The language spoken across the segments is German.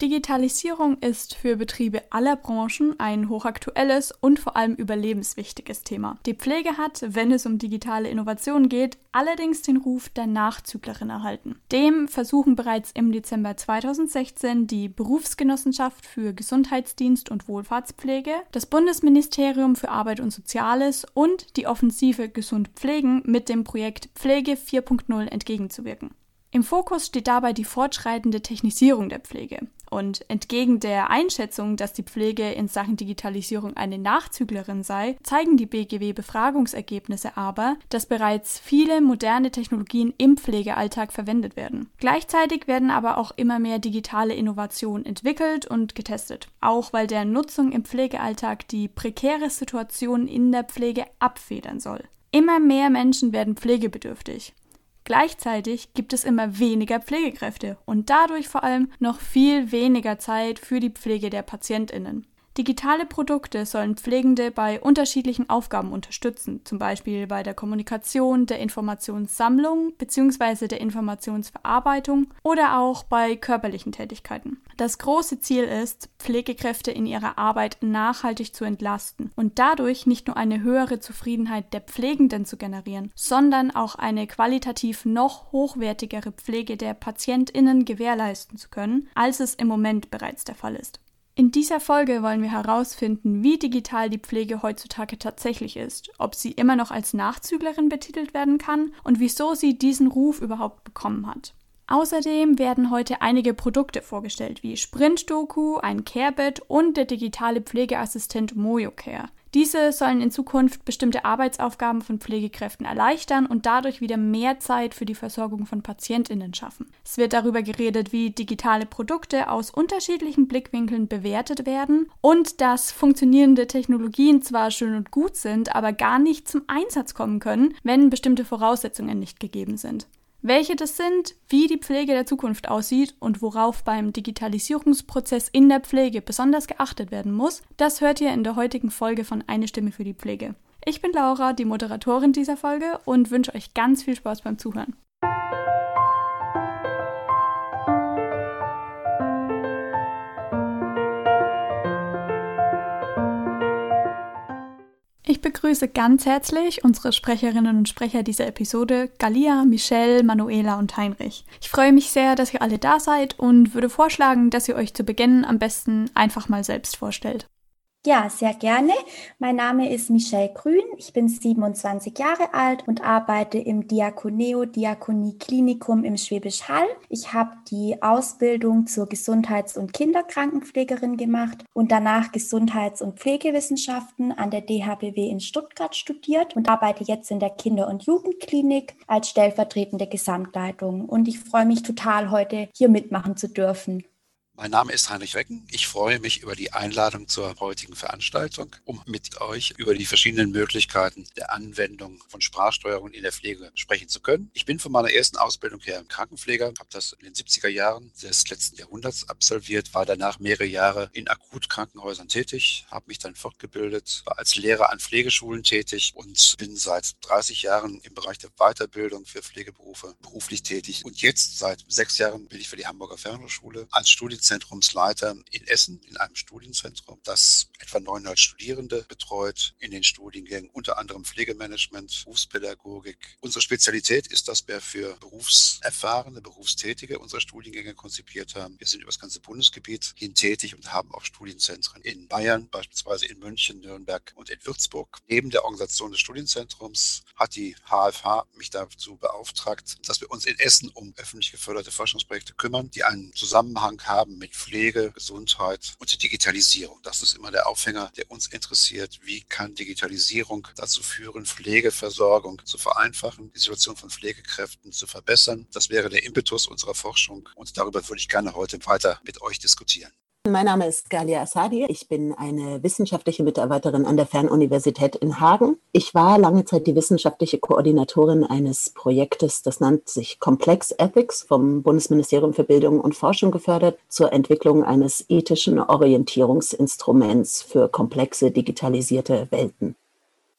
Digitalisierung ist für Betriebe aller Branchen ein hochaktuelles und vor allem überlebenswichtiges Thema. Die Pflege hat, wenn es um digitale Innovation geht, allerdings den Ruf der Nachzüglerin erhalten. Dem versuchen bereits im Dezember 2016 die Berufsgenossenschaft für Gesundheitsdienst und Wohlfahrtspflege, das Bundesministerium für Arbeit und Soziales und die Offensive Gesund Pflegen mit dem Projekt Pflege 4.0 entgegenzuwirken. Im Fokus steht dabei die fortschreitende Technisierung der Pflege. Und entgegen der Einschätzung, dass die Pflege in Sachen Digitalisierung eine Nachzüglerin sei, zeigen die BGW-Befragungsergebnisse aber, dass bereits viele moderne Technologien im Pflegealltag verwendet werden. Gleichzeitig werden aber auch immer mehr digitale Innovationen entwickelt und getestet, auch weil deren Nutzung im Pflegealltag die prekäre Situation in der Pflege abfedern soll. Immer mehr Menschen werden pflegebedürftig. Gleichzeitig gibt es immer weniger Pflegekräfte und dadurch vor allem noch viel weniger Zeit für die Pflege der Patientinnen. Digitale Produkte sollen Pflegende bei unterschiedlichen Aufgaben unterstützen, zum Beispiel bei der Kommunikation, der Informationssammlung bzw. der Informationsverarbeitung oder auch bei körperlichen Tätigkeiten. Das große Ziel ist, Pflegekräfte in ihrer Arbeit nachhaltig zu entlasten und dadurch nicht nur eine höhere Zufriedenheit der Pflegenden zu generieren, sondern auch eine qualitativ noch hochwertigere Pflege der Patientinnen gewährleisten zu können, als es im Moment bereits der Fall ist. In dieser Folge wollen wir herausfinden, wie digital die Pflege heutzutage tatsächlich ist, ob sie immer noch als Nachzüglerin betitelt werden kann und wieso sie diesen Ruf überhaupt bekommen hat. Außerdem werden heute einige Produkte vorgestellt, wie Sprint-Doku, ein Carebed und der digitale Pflegeassistent MojoCare. Diese sollen in Zukunft bestimmte Arbeitsaufgaben von Pflegekräften erleichtern und dadurch wieder mehr Zeit für die Versorgung von Patientinnen schaffen. Es wird darüber geredet, wie digitale Produkte aus unterschiedlichen Blickwinkeln bewertet werden und dass funktionierende Technologien zwar schön und gut sind, aber gar nicht zum Einsatz kommen können, wenn bestimmte Voraussetzungen nicht gegeben sind. Welche das sind, wie die Pflege der Zukunft aussieht und worauf beim Digitalisierungsprozess in der Pflege besonders geachtet werden muss, das hört ihr in der heutigen Folge von Eine Stimme für die Pflege. Ich bin Laura, die Moderatorin dieser Folge und wünsche euch ganz viel Spaß beim Zuhören. Ich begrüße ganz herzlich unsere Sprecherinnen und Sprecher dieser Episode, Galia, Michelle, Manuela und Heinrich. Ich freue mich sehr, dass ihr alle da seid und würde vorschlagen, dass ihr euch zu Beginn am besten einfach mal selbst vorstellt. Ja, sehr gerne. Mein Name ist Michelle Grün. Ich bin 27 Jahre alt und arbeite im Diakoneo Diakonie Klinikum im Schwäbisch Hall. Ich habe die Ausbildung zur Gesundheits- und Kinderkrankenpflegerin gemacht und danach Gesundheits- und Pflegewissenschaften an der DHBW in Stuttgart studiert und arbeite jetzt in der Kinder- und Jugendklinik als stellvertretende Gesamtleitung. Und ich freue mich total, heute hier mitmachen zu dürfen. Mein Name ist Heinrich Wecken. Ich freue mich über die Einladung zur heutigen Veranstaltung, um mit euch über die verschiedenen Möglichkeiten der Anwendung von Sprachsteuerung in der Pflege sprechen zu können. Ich bin von meiner ersten Ausbildung her Krankenpfleger, habe das in den 70er Jahren des letzten Jahrhunderts absolviert, war danach mehrere Jahre in Akutkrankenhäusern tätig, habe mich dann fortgebildet, war als Lehrer an Pflegeschulen tätig und bin seit 30 Jahren im Bereich der Weiterbildung für Pflegeberufe beruflich tätig. Und jetzt seit sechs Jahren bin ich für die Hamburger Fernhochschule als Studienzentrum Studienzentrumsleiter in Essen in einem Studienzentrum, das etwa 900 Studierende betreut in den Studiengängen, unter anderem Pflegemanagement, Berufspädagogik. Unsere Spezialität ist, dass wir für berufserfahrene, Berufstätige unsere Studiengänge konzipiert haben. Wir sind über das ganze Bundesgebiet hin tätig und haben auch Studienzentren in Bayern, beispielsweise in München, Nürnberg und in Würzburg. Neben der Organisation des Studienzentrums hat die HFH mich dazu beauftragt, dass wir uns in Essen um öffentlich geförderte Forschungsprojekte kümmern, die einen Zusammenhang haben mit Pflege, Gesundheit und Digitalisierung. Das ist immer der Aufhänger, der uns interessiert. Wie kann Digitalisierung dazu führen, Pflegeversorgung zu vereinfachen, die Situation von Pflegekräften zu verbessern? Das wäre der Impetus unserer Forschung und darüber würde ich gerne heute weiter mit euch diskutieren. Mein Name ist Galia Asadi. Ich bin eine wissenschaftliche Mitarbeiterin an der Fernuniversität in Hagen. Ich war lange Zeit die wissenschaftliche Koordinatorin eines Projektes, das nennt sich Complex Ethics vom Bundesministerium für Bildung und Forschung gefördert zur Entwicklung eines ethischen Orientierungsinstruments für komplexe digitalisierte Welten.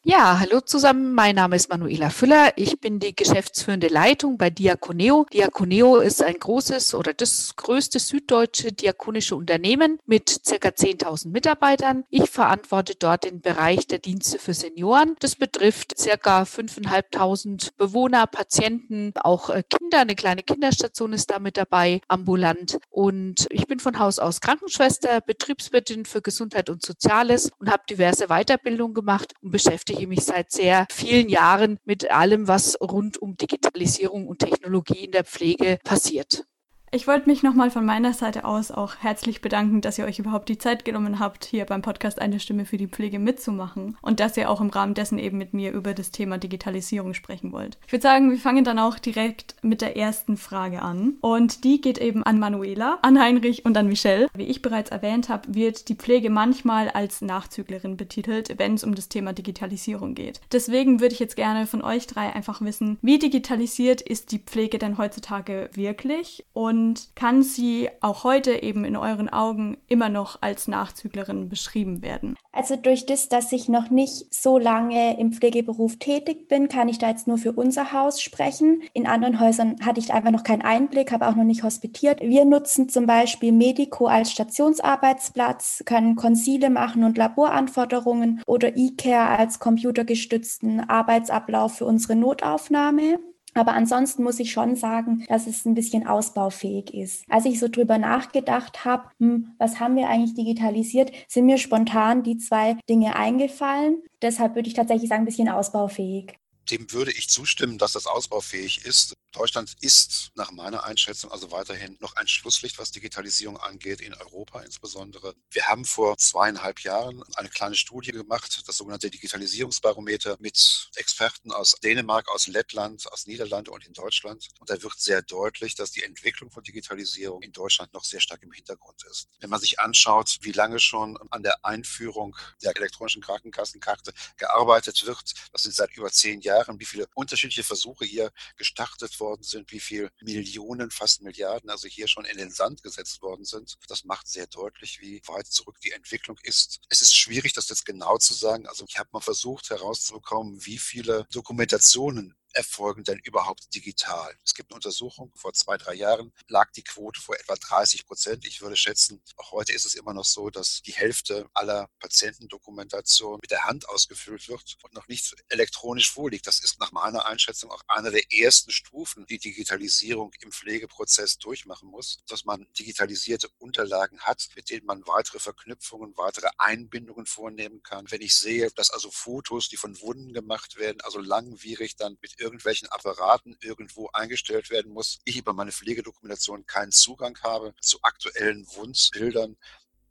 Ja, hallo zusammen. Mein Name ist Manuela Füller. Ich bin die geschäftsführende Leitung bei Diaconeo. Diaconeo ist ein großes oder das größte süddeutsche diakonische Unternehmen mit circa 10.000 Mitarbeitern. Ich verantworte dort den Bereich der Dienste für Senioren. Das betrifft circa 5.500 Bewohner, Patienten, auch äh, Kinder. Eine kleine Kinderstation ist da mit dabei, ambulant. Und ich bin von Haus aus Krankenschwester, Betriebswirtin für Gesundheit und Soziales und habe diverse Weiterbildungen gemacht und beschäftige beschäftige mich seit sehr vielen Jahren mit allem, was rund um Digitalisierung und Technologie in der Pflege passiert. Ich wollte mich nochmal von meiner Seite aus auch herzlich bedanken, dass ihr euch überhaupt die Zeit genommen habt, hier beim Podcast Eine Stimme für die Pflege mitzumachen und dass ihr auch im Rahmen dessen eben mit mir über das Thema Digitalisierung sprechen wollt. Ich würde sagen, wir fangen dann auch direkt mit der ersten Frage an und die geht eben an Manuela, an Heinrich und an Michelle. Wie ich bereits erwähnt habe, wird die Pflege manchmal als Nachzüglerin betitelt, wenn es um das Thema Digitalisierung geht. Deswegen würde ich jetzt gerne von euch drei einfach wissen, wie digitalisiert ist die Pflege denn heutzutage wirklich und und kann sie auch heute eben in euren Augen immer noch als Nachzüglerin beschrieben werden? Also durch das, dass ich noch nicht so lange im Pflegeberuf tätig bin, kann ich da jetzt nur für unser Haus sprechen. In anderen Häusern hatte ich einfach noch keinen Einblick, habe auch noch nicht hospitiert. Wir nutzen zum Beispiel Medico als Stationsarbeitsplatz, können Konsile machen und Laboranforderungen oder eCare als computergestützten Arbeitsablauf für unsere Notaufnahme. Aber ansonsten muss ich schon sagen, dass es ein bisschen ausbaufähig ist. Als ich so drüber nachgedacht habe, hm, was haben wir eigentlich digitalisiert, sind mir spontan die zwei Dinge eingefallen. Deshalb würde ich tatsächlich sagen, ein bisschen ausbaufähig. Dem würde ich zustimmen, dass das ausbaufähig ist. Deutschland ist nach meiner Einschätzung also weiterhin noch ein Schlusslicht, was Digitalisierung angeht, in Europa insbesondere. Wir haben vor zweieinhalb Jahren eine kleine Studie gemacht, das sogenannte Digitalisierungsbarometer mit Experten aus Dänemark, aus Lettland, aus Niederlande und in Deutschland. Und da wird sehr deutlich, dass die Entwicklung von Digitalisierung in Deutschland noch sehr stark im Hintergrund ist. Wenn man sich anschaut, wie lange schon an der Einführung der elektronischen Krankenkassenkarte gearbeitet wird, das sind seit über zehn Jahren, wie viele unterschiedliche Versuche hier gestartet worden sind, wie viel Millionen, fast Milliarden also hier schon in den Sand gesetzt worden sind. Das macht sehr deutlich, wie weit zurück die Entwicklung ist. Es ist schwierig, das jetzt genau zu sagen. Also ich habe mal versucht herauszubekommen, wie viele Dokumentationen erfolgen denn überhaupt digital? Es gibt eine Untersuchung, vor zwei, drei Jahren lag die Quote vor etwa 30 Prozent. Ich würde schätzen, auch heute ist es immer noch so, dass die Hälfte aller Patientendokumentation mit der Hand ausgefüllt wird und noch nicht elektronisch vorliegt. Das ist nach meiner Einschätzung auch eine der ersten Stufen, die Digitalisierung im Pflegeprozess durchmachen muss, dass man digitalisierte Unterlagen hat, mit denen man weitere Verknüpfungen, weitere Einbindungen vornehmen kann. Wenn ich sehe, dass also Fotos, die von Wunden gemacht werden, also langwierig dann mit irgendwelchen Apparaten irgendwo eingestellt werden muss, ich über meine Pflegedokumentation keinen Zugang habe zu aktuellen Wunschbildern,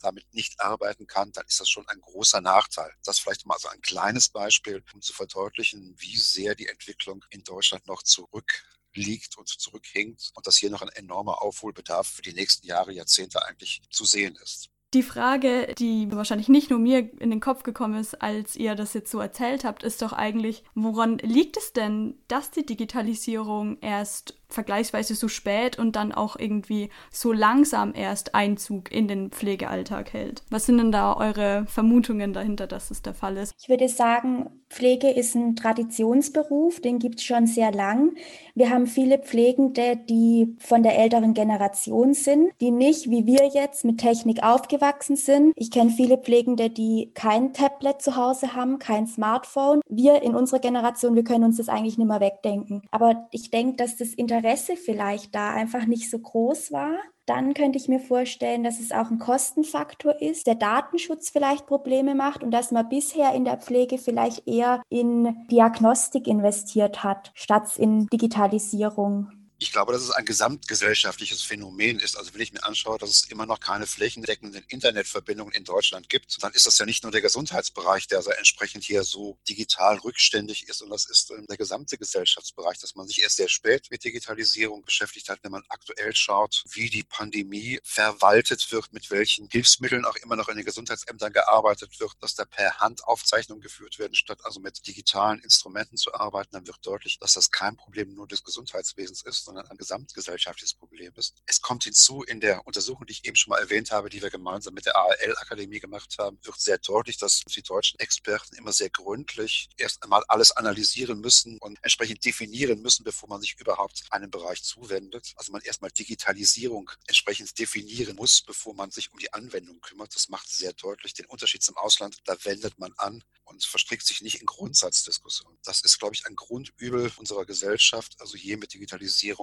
damit nicht arbeiten kann, dann ist das schon ein großer Nachteil. Das vielleicht mal so ein kleines Beispiel, um zu verdeutlichen, wie sehr die Entwicklung in Deutschland noch zurückliegt und zurückhinkt und dass hier noch ein enormer Aufholbedarf für die nächsten Jahre, Jahrzehnte eigentlich zu sehen ist. Die Frage, die wahrscheinlich nicht nur mir in den Kopf gekommen ist, als ihr das jetzt so erzählt habt, ist doch eigentlich, woran liegt es denn, dass die Digitalisierung erst vergleichsweise so spät und dann auch irgendwie so langsam erst Einzug in den Pflegealltag hält. Was sind denn da eure Vermutungen dahinter, dass es der Fall ist? Ich würde sagen, Pflege ist ein Traditionsberuf, den gibt es schon sehr lang. Wir haben viele Pflegende, die von der älteren Generation sind, die nicht wie wir jetzt mit Technik aufgewachsen sind. Ich kenne viele Pflegende, die kein Tablet zu Hause haben, kein Smartphone. Wir in unserer Generation, wir können uns das eigentlich nicht mehr wegdenken. Aber ich denke, dass das Interesse Interesse vielleicht da einfach nicht so groß war. Dann könnte ich mir vorstellen, dass es auch ein Kostenfaktor ist, der Datenschutz vielleicht Probleme macht und dass man bisher in der Pflege vielleicht eher in Diagnostik investiert hat, statt in Digitalisierung. Ich glaube, dass es ein gesamtgesellschaftliches Phänomen ist. Also wenn ich mir anschaue, dass es immer noch keine flächendeckenden Internetverbindungen in Deutschland gibt, dann ist das ja nicht nur der Gesundheitsbereich, der so entsprechend hier so digital rückständig ist, sondern das ist der gesamte Gesellschaftsbereich, dass man sich erst sehr spät mit Digitalisierung beschäftigt hat, wenn man aktuell schaut, wie die Pandemie verwaltet wird, mit welchen Hilfsmitteln auch immer noch in den Gesundheitsämtern gearbeitet wird, dass da per Hand Aufzeichnungen geführt werden, statt also mit digitalen Instrumenten zu arbeiten, dann wird deutlich, dass das kein Problem nur des Gesundheitswesens ist, sondern ein gesamtgesellschaftliches Problem ist. Es kommt hinzu, in der Untersuchung, die ich eben schon mal erwähnt habe, die wir gemeinsam mit der ARL-Akademie gemacht haben, wird sehr deutlich, dass die deutschen Experten immer sehr gründlich erst einmal alles analysieren müssen und entsprechend definieren müssen, bevor man sich überhaupt einem Bereich zuwendet. Also man erstmal Digitalisierung entsprechend definieren muss, bevor man sich um die Anwendung kümmert. Das macht sehr deutlich den Unterschied zum Ausland. Da wendet man an und verstrickt sich nicht in Grundsatzdiskussionen. Das ist, glaube ich, ein Grundübel unserer Gesellschaft, also hier mit Digitalisierung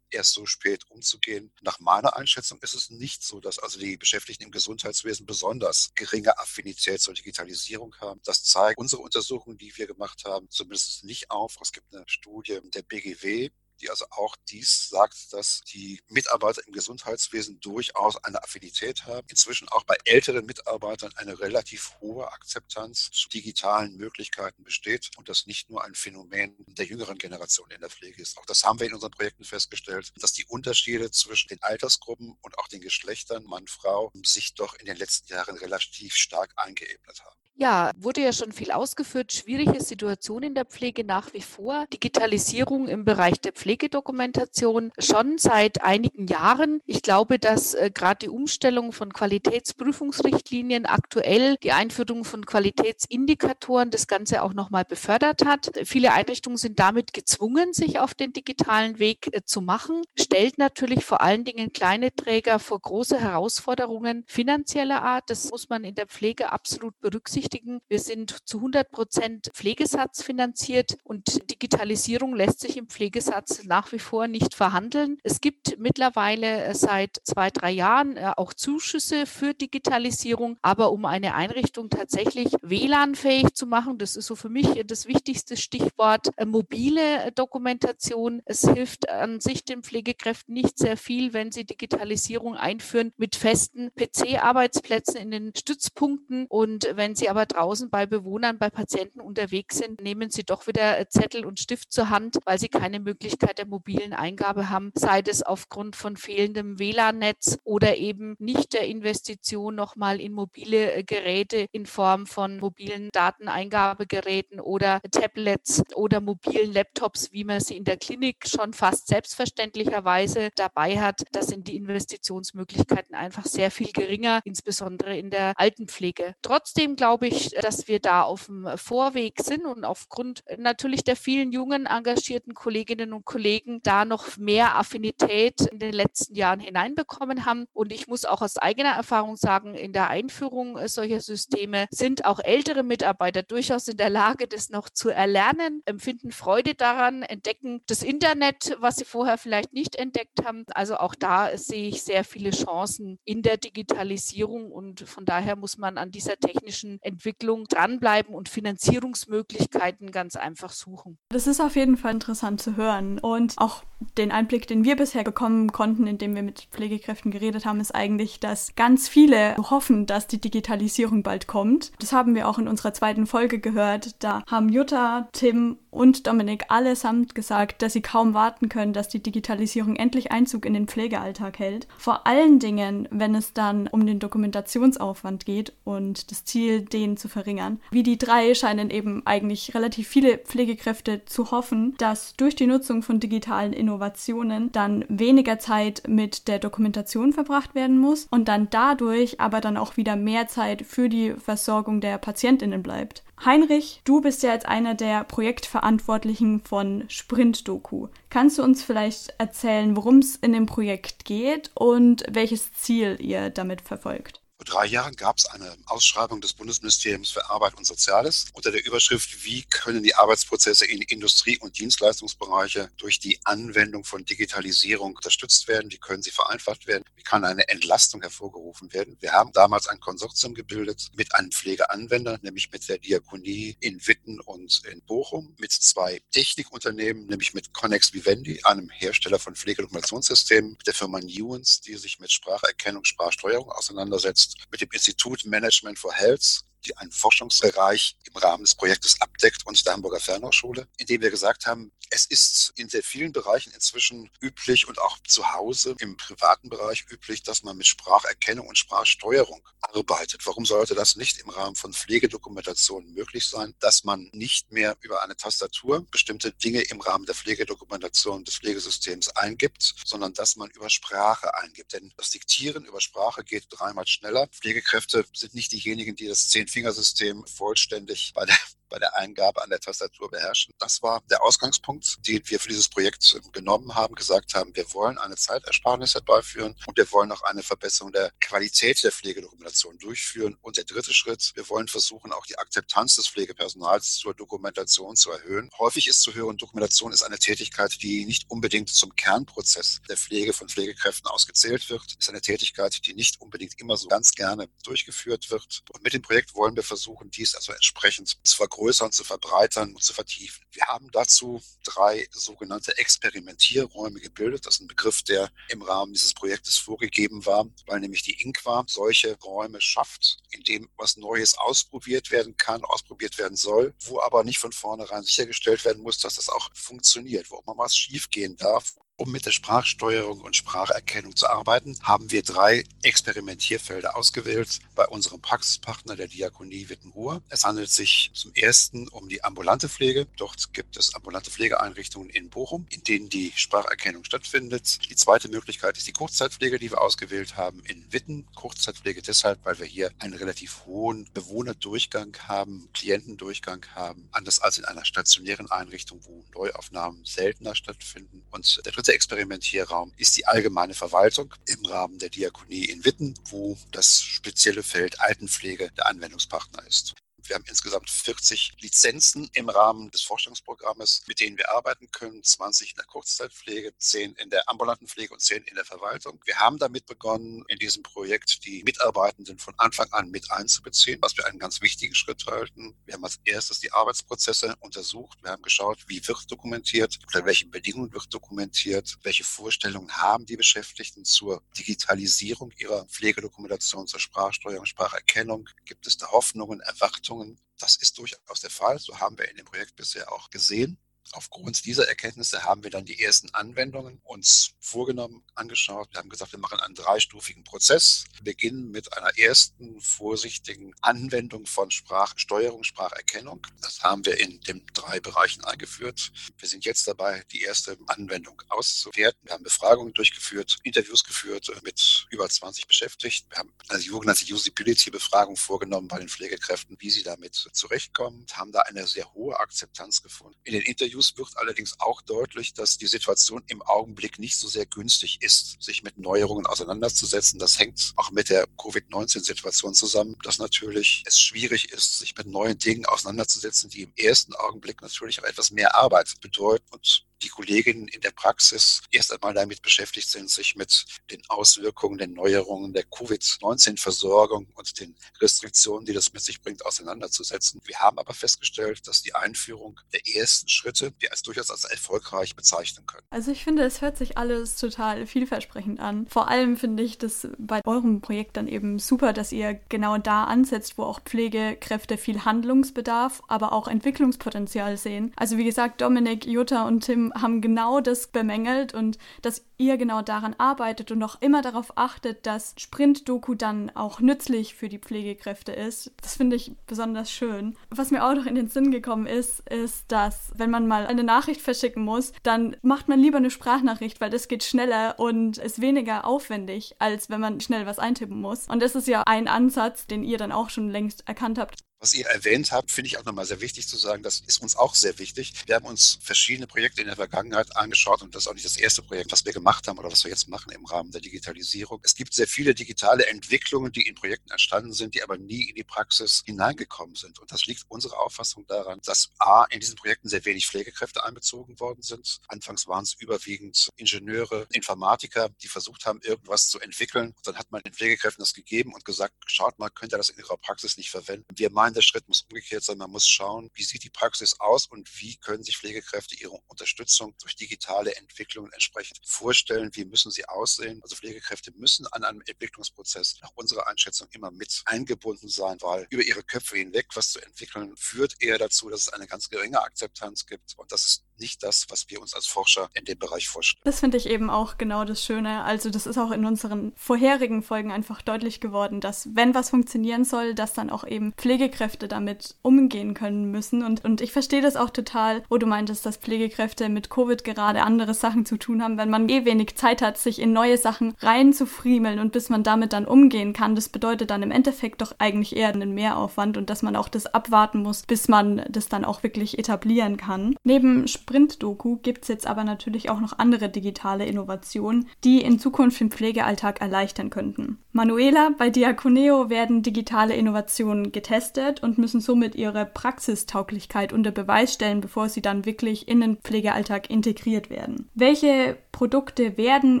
erst so spät umzugehen. Nach meiner Einschätzung ist es nicht so, dass also die Beschäftigten im Gesundheitswesen besonders geringe Affinität zur Digitalisierung haben. Das zeigt unsere Untersuchungen, die wir gemacht haben, zumindest nicht auf. Es gibt eine Studie der BGW, die also auch dies sagt, dass die Mitarbeiter im Gesundheitswesen durchaus eine Affinität haben. Inzwischen auch bei älteren Mitarbeitern eine relativ hohe Akzeptanz zu digitalen Möglichkeiten besteht und das nicht nur ein Phänomen der jüngeren Generation in der Pflege ist. Auch das haben wir in unseren Projekten festgestellt, dass die Unterschiede zwischen den Altersgruppen und auch den Geschlechtern, Mann, Frau, sich doch in den letzten Jahren relativ stark eingeebnet haben. Ja, wurde ja schon viel ausgeführt. Schwierige Situation in der Pflege nach wie vor. Digitalisierung im Bereich der Pflegedokumentation schon seit einigen Jahren. Ich glaube, dass äh, gerade die Umstellung von Qualitätsprüfungsrichtlinien aktuell die Einführung von Qualitätsindikatoren das Ganze auch nochmal befördert hat. Viele Einrichtungen sind damit gezwungen, sich auf den digitalen Weg äh, zu machen. Stellt natürlich vor allen Dingen kleine Träger vor große Herausforderungen finanzieller Art. Das muss man in der Pflege absolut berücksichtigen berücksichtigen. Wir sind zu 100 Prozent Pflegesatz finanziert und Digitalisierung lässt sich im Pflegesatz nach wie vor nicht verhandeln. Es gibt mittlerweile äh, seit zwei, drei Jahren äh, auch Zuschüsse für Digitalisierung, aber um eine Einrichtung tatsächlich WLAN-fähig zu machen, das ist so für mich das wichtigste Stichwort, äh, mobile Dokumentation. Es hilft an sich den Pflegekräften nicht sehr viel, wenn sie Digitalisierung einführen mit festen PC-Arbeitsplätzen in den Stützpunkten und wenn sie aber draußen bei Bewohnern, bei Patienten unterwegs sind, nehmen sie doch wieder äh, Zettel und Stift zur Hand, weil sie keine Möglichkeit der mobilen Eingabe haben, sei es aufgrund von fehlendem WLAN-Netz oder eben nicht der Investition nochmal in mobile äh, Geräte in Form von mobilen Dateneingabegeräten oder Tablets oder mobilen Laptops, wie man sie in der Klinik schon fast selbstverständlicherweise dabei hat. Da sind die Investitionsmöglichkeiten einfach sehr viel geringer, insbesondere in der Altenpflege. Trotzdem glaube glaube ich, dass wir da auf dem Vorweg sind und aufgrund natürlich der vielen jungen, engagierten Kolleginnen und Kollegen da noch mehr Affinität in den letzten Jahren hineinbekommen haben. Und ich muss auch aus eigener Erfahrung sagen, in der Einführung solcher Systeme sind auch ältere Mitarbeiter durchaus in der Lage, das noch zu erlernen, empfinden Freude daran, entdecken das Internet, was sie vorher vielleicht nicht entdeckt haben. Also auch da sehe ich sehr viele Chancen in der Digitalisierung und von daher muss man an dieser technischen Entwicklung dranbleiben und Finanzierungsmöglichkeiten ganz einfach suchen. Das ist auf jeden Fall interessant zu hören. Und auch den Einblick, den wir bisher bekommen konnten, indem wir mit Pflegekräften geredet haben, ist eigentlich, dass ganz viele hoffen, dass die Digitalisierung bald kommt. Das haben wir auch in unserer zweiten Folge gehört. Da haben Jutta, Tim und Dominik allesamt gesagt, dass sie kaum warten können, dass die Digitalisierung endlich Einzug in den Pflegealltag hält. Vor allen Dingen, wenn es dann um den Dokumentationsaufwand geht und das Ziel, den zu verringern. Wie die drei scheinen eben eigentlich relativ viele Pflegekräfte zu hoffen, dass durch die Nutzung von digitalen Innovationen dann weniger Zeit mit der Dokumentation verbracht werden muss und dann dadurch aber dann auch wieder mehr Zeit für die Versorgung der Patientinnen bleibt. Heinrich, du bist ja jetzt einer der Projektverantwortlichen von Sprint Doku. Kannst du uns vielleicht erzählen, worum es in dem Projekt geht und welches Ziel ihr damit verfolgt? Vor drei Jahren gab es eine Ausschreibung des Bundesministeriums für Arbeit und Soziales unter der Überschrift, wie können die Arbeitsprozesse in Industrie- und Dienstleistungsbereiche durch die Anwendung von Digitalisierung unterstützt werden, wie können sie vereinfacht werden, wie kann eine Entlastung hervorgerufen werden. Wir haben damals ein Konsortium gebildet mit einem Pflegeanwender, nämlich mit der Diakonie in Witten und in Bochum, mit zwei Technikunternehmen, nämlich mit Connex Vivendi, einem Hersteller von Pflegedokumentationssystemen, der Firma Nuance, die sich mit Spracherkennung, Sprachsteuerung auseinandersetzt, mit dem Institut Management for Health die einen Forschungsbereich im Rahmen des Projektes abdeckt und der Hamburger Fernhochschule, indem wir gesagt haben, es ist in sehr vielen Bereichen inzwischen üblich und auch zu Hause im privaten Bereich üblich, dass man mit Spracherkennung und Sprachsteuerung arbeitet. Warum sollte das nicht im Rahmen von Pflegedokumentationen möglich sein, dass man nicht mehr über eine Tastatur bestimmte Dinge im Rahmen der Pflegedokumentation des Pflegesystems eingibt, sondern dass man über Sprache eingibt. Denn das Diktieren über Sprache geht dreimal schneller. Pflegekräfte sind nicht diejenigen, die das Zehn-Fingersystem vollständig bei der bei der Eingabe an der Tastatur beherrschen. Das war der Ausgangspunkt, den wir für dieses Projekt ähm, genommen haben, gesagt haben, wir wollen eine Zeitersparnis herbeiführen und wir wollen auch eine Verbesserung der Qualität der Pflegedokumentation durchführen. Und der dritte Schritt, wir wollen versuchen, auch die Akzeptanz des Pflegepersonals zur Dokumentation zu erhöhen. Häufig ist zu hören, Dokumentation ist eine Tätigkeit, die nicht unbedingt zum Kernprozess der Pflege von Pflegekräften ausgezählt wird, ist eine Tätigkeit, die nicht unbedingt immer so ganz gerne durchgeführt wird. Und mit dem Projekt wollen wir versuchen, dies also entsprechend zu vergrößern vergrößern, zu verbreitern und zu vertiefen. Wir haben dazu drei sogenannte Experimentierräume gebildet. Das ist ein Begriff, der im Rahmen dieses Projektes vorgegeben war, weil nämlich die INQUA solche Räume schafft, in dem was Neues ausprobiert werden kann, ausprobiert werden soll, wo aber nicht von vornherein sichergestellt werden muss, dass das auch funktioniert, wo auch mal was schiefgehen darf um mit der Sprachsteuerung und Spracherkennung zu arbeiten, haben wir drei Experimentierfelder ausgewählt bei unserem Praxispartner der Diakonie Wittenruhr. Es handelt sich zum ersten um die ambulante Pflege. Dort gibt es ambulante Pflegeeinrichtungen in Bochum, in denen die Spracherkennung stattfindet. Die zweite Möglichkeit ist die Kurzzeitpflege, die wir ausgewählt haben in Witten. Kurzzeitpflege deshalb, weil wir hier einen relativ hohen Bewohnerdurchgang haben, Klientendurchgang haben, anders als in einer stationären Einrichtung, wo Neuaufnahmen seltener stattfinden. Und der dritte dritte Experimentierraum ist die allgemeine Verwaltung im Rahmen der Diakonie in Witten, wo das spezielle Feld Altenpflege der Anwendungspartner ist. Wir haben insgesamt 40 Lizenzen im Rahmen des Forschungsprogrammes, mit denen wir arbeiten können. 20 in der Kurzzeitpflege, 10 in der ambulanten Pflege und 10 in der Verwaltung. Wir haben damit begonnen, in diesem Projekt die Mitarbeitenden von Anfang an mit einzubeziehen, was wir einen ganz wichtigen Schritt halten. Wir haben als erstes die Arbeitsprozesse untersucht. Wir haben geschaut, wie wird dokumentiert, unter welchen Bedingungen wird dokumentiert, welche Vorstellungen haben die Beschäftigten zur Digitalisierung ihrer Pflegedokumentation, zur Sprachsteuerung, Spracherkennung. Gibt es da Hoffnungen, Erwartungen? Erfahrungen. Das ist durchaus der Fall. So haben wir in dem Projekt bisher auch gesehen. Aufgrund dieser Erkenntnisse haben wir dann die ersten Anwendungen uns vorgenommen, angeschaut. Wir haben gesagt, wir machen einen dreistufigen Prozess. Wir beginnen mit einer ersten vorsichtigen Anwendung von Sprachsteuerung, Spracherkennung. Das haben wir in den drei Bereichen eingeführt. Wir sind jetzt dabei, die erste Anwendung auszuwerten. Wir haben Befragungen durchgeführt, Interviews geführt mit über 20 Beschäftigten. Wir haben eine sogenannte Usability-Befragung vorgenommen bei den Pflegekräften, wie sie damit zurechtkommen, haben da eine sehr hohe Akzeptanz gefunden. In den Interviews Interviews wird allerdings auch deutlich, dass die Situation im Augenblick nicht so sehr günstig ist, sich mit Neuerungen auseinanderzusetzen. Das hängt auch mit der Covid-19-Situation zusammen, dass natürlich es schwierig ist, sich mit neuen Dingen auseinanderzusetzen, die im ersten Augenblick natürlich auch etwas mehr Arbeit bedeuten und die Kolleginnen in der Praxis erst einmal damit beschäftigt sind, sich mit den Auswirkungen, den Neuerungen der Covid-19-Versorgung und den Restriktionen, die das mit sich bringt, auseinanderzusetzen. Wir haben aber festgestellt, dass die Einführung der ersten Schritte wir als durchaus als erfolgreich bezeichnen können. Also ich finde, es hört sich alles total vielversprechend an. Vor allem finde ich das bei eurem Projekt dann eben super, dass ihr genau da ansetzt, wo auch Pflegekräfte viel Handlungsbedarf, aber auch Entwicklungspotenzial sehen. Also wie gesagt, Dominik, Jutta und Tim haben genau das bemängelt und dass ihr genau daran arbeitet und auch immer darauf achtet, dass Sprint-Doku dann auch nützlich für die Pflegekräfte ist. Das finde ich besonders schön. Was mir auch noch in den Sinn gekommen ist, ist, dass wenn man mal eine Nachricht verschicken muss, dann macht man lieber eine Sprachnachricht, weil das geht schneller und ist weniger aufwendig, als wenn man schnell was eintippen muss. Und das ist ja ein Ansatz, den ihr dann auch schon längst erkannt habt. Was ihr erwähnt habt, finde ich auch nochmal sehr wichtig zu sagen. Das ist uns auch sehr wichtig. Wir haben uns verschiedene Projekte in der Vergangenheit angeschaut und das ist auch nicht das erste Projekt, was wir gemacht haben oder was wir jetzt machen im Rahmen der Digitalisierung. Es gibt sehr viele digitale Entwicklungen, die in Projekten entstanden sind, die aber nie in die Praxis hineingekommen sind. Und das liegt unserer Auffassung daran, dass A, in diesen Projekten sehr wenig Pflegekräfte einbezogen worden sind. Anfangs waren es überwiegend Ingenieure, Informatiker, die versucht haben, irgendwas zu entwickeln. Und dann hat man den Pflegekräften das gegeben und gesagt, schaut mal, könnt ihr das in ihrer Praxis nicht verwenden. Wir meinen, Nein, der Schritt muss umgekehrt sein. Man muss schauen, wie sieht die Praxis aus und wie können sich Pflegekräfte ihre Unterstützung durch digitale Entwicklungen entsprechend vorstellen. Wie müssen sie aussehen? Also Pflegekräfte müssen an einem Entwicklungsprozess nach unserer Einschätzung immer mit eingebunden sein, weil über ihre Köpfe hinweg was zu entwickeln führt eher dazu, dass es eine ganz geringe Akzeptanz gibt. Und das ist nicht das, was wir uns als Forscher in dem Bereich vorstellen. Das finde ich eben auch genau das Schöne. Also das ist auch in unseren vorherigen Folgen einfach deutlich geworden, dass wenn was funktionieren soll, dass dann auch eben Pflegekräfte damit umgehen können müssen. Und, und ich verstehe das auch total, wo du meintest, dass Pflegekräfte mit Covid gerade andere Sachen zu tun haben, wenn man eh wenig Zeit hat, sich in neue Sachen reinzufriemeln und bis man damit dann umgehen kann. Das bedeutet dann im Endeffekt doch eigentlich eher einen Mehraufwand und dass man auch das abwarten muss, bis man das dann auch wirklich etablieren kann. Neben Sprint-Doku gibt es jetzt aber natürlich auch noch andere digitale Innovationen, die in Zukunft den Pflegealltag erleichtern könnten. Manuela, bei Diaconeo werden digitale Innovationen getestet und müssen somit ihre Praxistauglichkeit unter Beweis stellen, bevor sie dann wirklich in den Pflegealltag integriert werden. Welche Produkte werden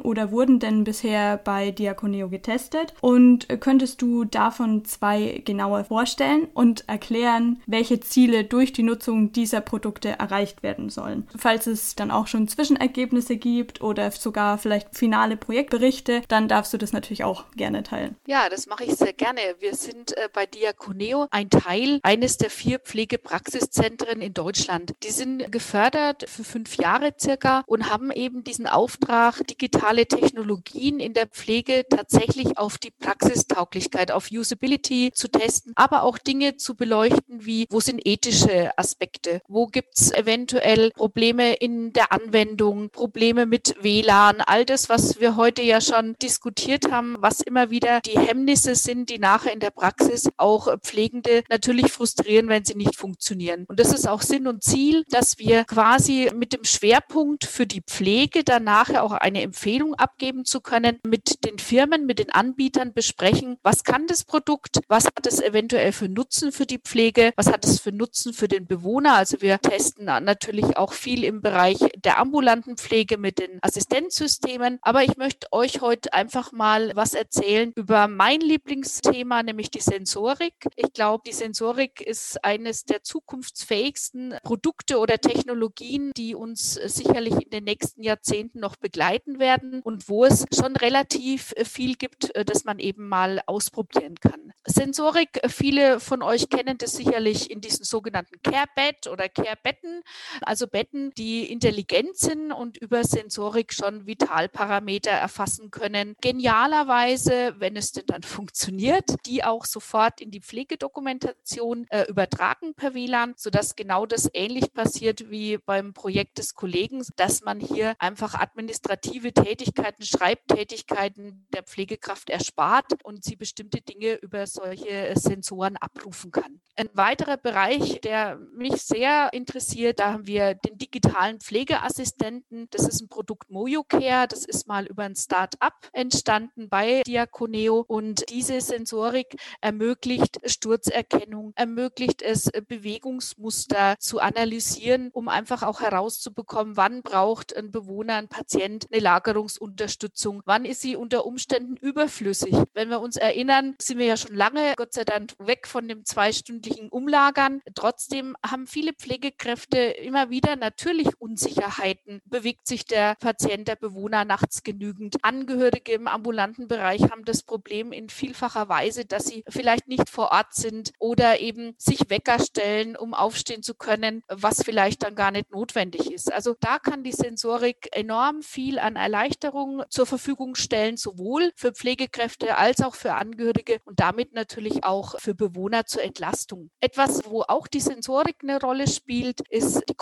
oder wurden denn bisher bei Diaconeo getestet? Und könntest du davon zwei genauer vorstellen und erklären, welche Ziele durch die Nutzung dieser Produkte erreicht werden sollen? Falls es dann auch schon Zwischenergebnisse gibt oder sogar vielleicht finale Projektberichte, dann darfst du das natürlich auch gerne teilen. Ja, das mache ich sehr gerne. Wir sind äh, bei Diaconeo ein Teil eines der vier Pflegepraxiszentren in Deutschland. Die sind gefördert für fünf Jahre circa und haben eben diesen Auftrag, digitale Technologien in der Pflege tatsächlich auf die Praxistauglichkeit, auf Usability zu testen, aber auch Dinge zu beleuchten, wie wo sind ethische Aspekte, wo gibt es eventuell Probleme in der Anwendung, Probleme mit WLAN, all das, was wir heute ja schon diskutiert haben, was immer wieder die Hemmnisse sind, die nachher in der Praxis auch Pflegende natürlich frustrieren, wenn sie nicht funktionieren. Und das ist auch Sinn und Ziel, dass wir quasi mit dem Schwerpunkt für die Pflege dann nachher auch eine Empfehlung abgeben zu können, mit den Firmen, mit den Anbietern besprechen, was kann das Produkt, was hat es eventuell für Nutzen für die Pflege, was hat es für Nutzen für den Bewohner. Also wir testen natürlich auch viel im Bereich der ambulanten Pflege mit den Assistenzsystemen. Aber ich möchte euch heute einfach mal was erzählen über mein Lieblingsthema, nämlich die Sensorik. Ich glaube, die Sensorik ist eines der zukunftsfähigsten Produkte oder Technologien, die uns sicherlich in den nächsten Jahrzehnten noch begleiten werden und wo es schon relativ viel gibt, das man eben mal ausprobieren kann. Sensorik, viele von euch kennen das sicherlich in diesen sogenannten Care-Bed oder Care-Betten, also Betten, die intelligent sind und über Sensorik schon Vitalparameter erfassen können. Genialerweise, wenn es denn dann funktioniert, die auch sofort in die Pflegedokumentation äh, übertragen per WLAN, sodass genau das ähnlich passiert wie beim Projekt des Kollegen, dass man hier einfach administrative Tätigkeiten, Schreibtätigkeiten der Pflegekraft erspart und sie bestimmte Dinge über solche Sensoren abrufen kann. Ein weiterer Bereich, der mich sehr interessiert, da haben wir den digitalen Pflegeassistenten. Das ist ein Produkt MoyoCare. Das ist mal über ein Start-up entstanden bei Diaconeo und diese Sensorik ermöglicht Sturzerkennung, ermöglicht es Bewegungsmuster zu analysieren, um einfach auch herauszubekommen, wann braucht ein Bewohner, ein Patient eine Lagerungsunterstützung, wann ist sie unter Umständen überflüssig. Wenn wir uns erinnern, sind wir ja schon lange, Gott sei Dank, weg von dem zweistündlichen Umlagern. Trotzdem haben viele Pflegekräfte immer wieder natürlich Unsicherheiten. Bewegt sich der Patient, der Bewohner nachts genügend? Angehörige im ambulanten Bereich haben das Problem in vielfacher Weise, dass sie vielleicht nicht vor Ort sind oder eben sich Wecker stellen, um aufstehen zu können, was vielleicht dann gar nicht notwendig ist. Also da kann die Sensorik enorm viel an Erleichterung zur Verfügung stellen, sowohl für Pflegekräfte als auch für Angehörige und damit natürlich auch für Bewohner zur Entlastung. Etwas, wo auch die Sensorik eine Rolle spielt, ist die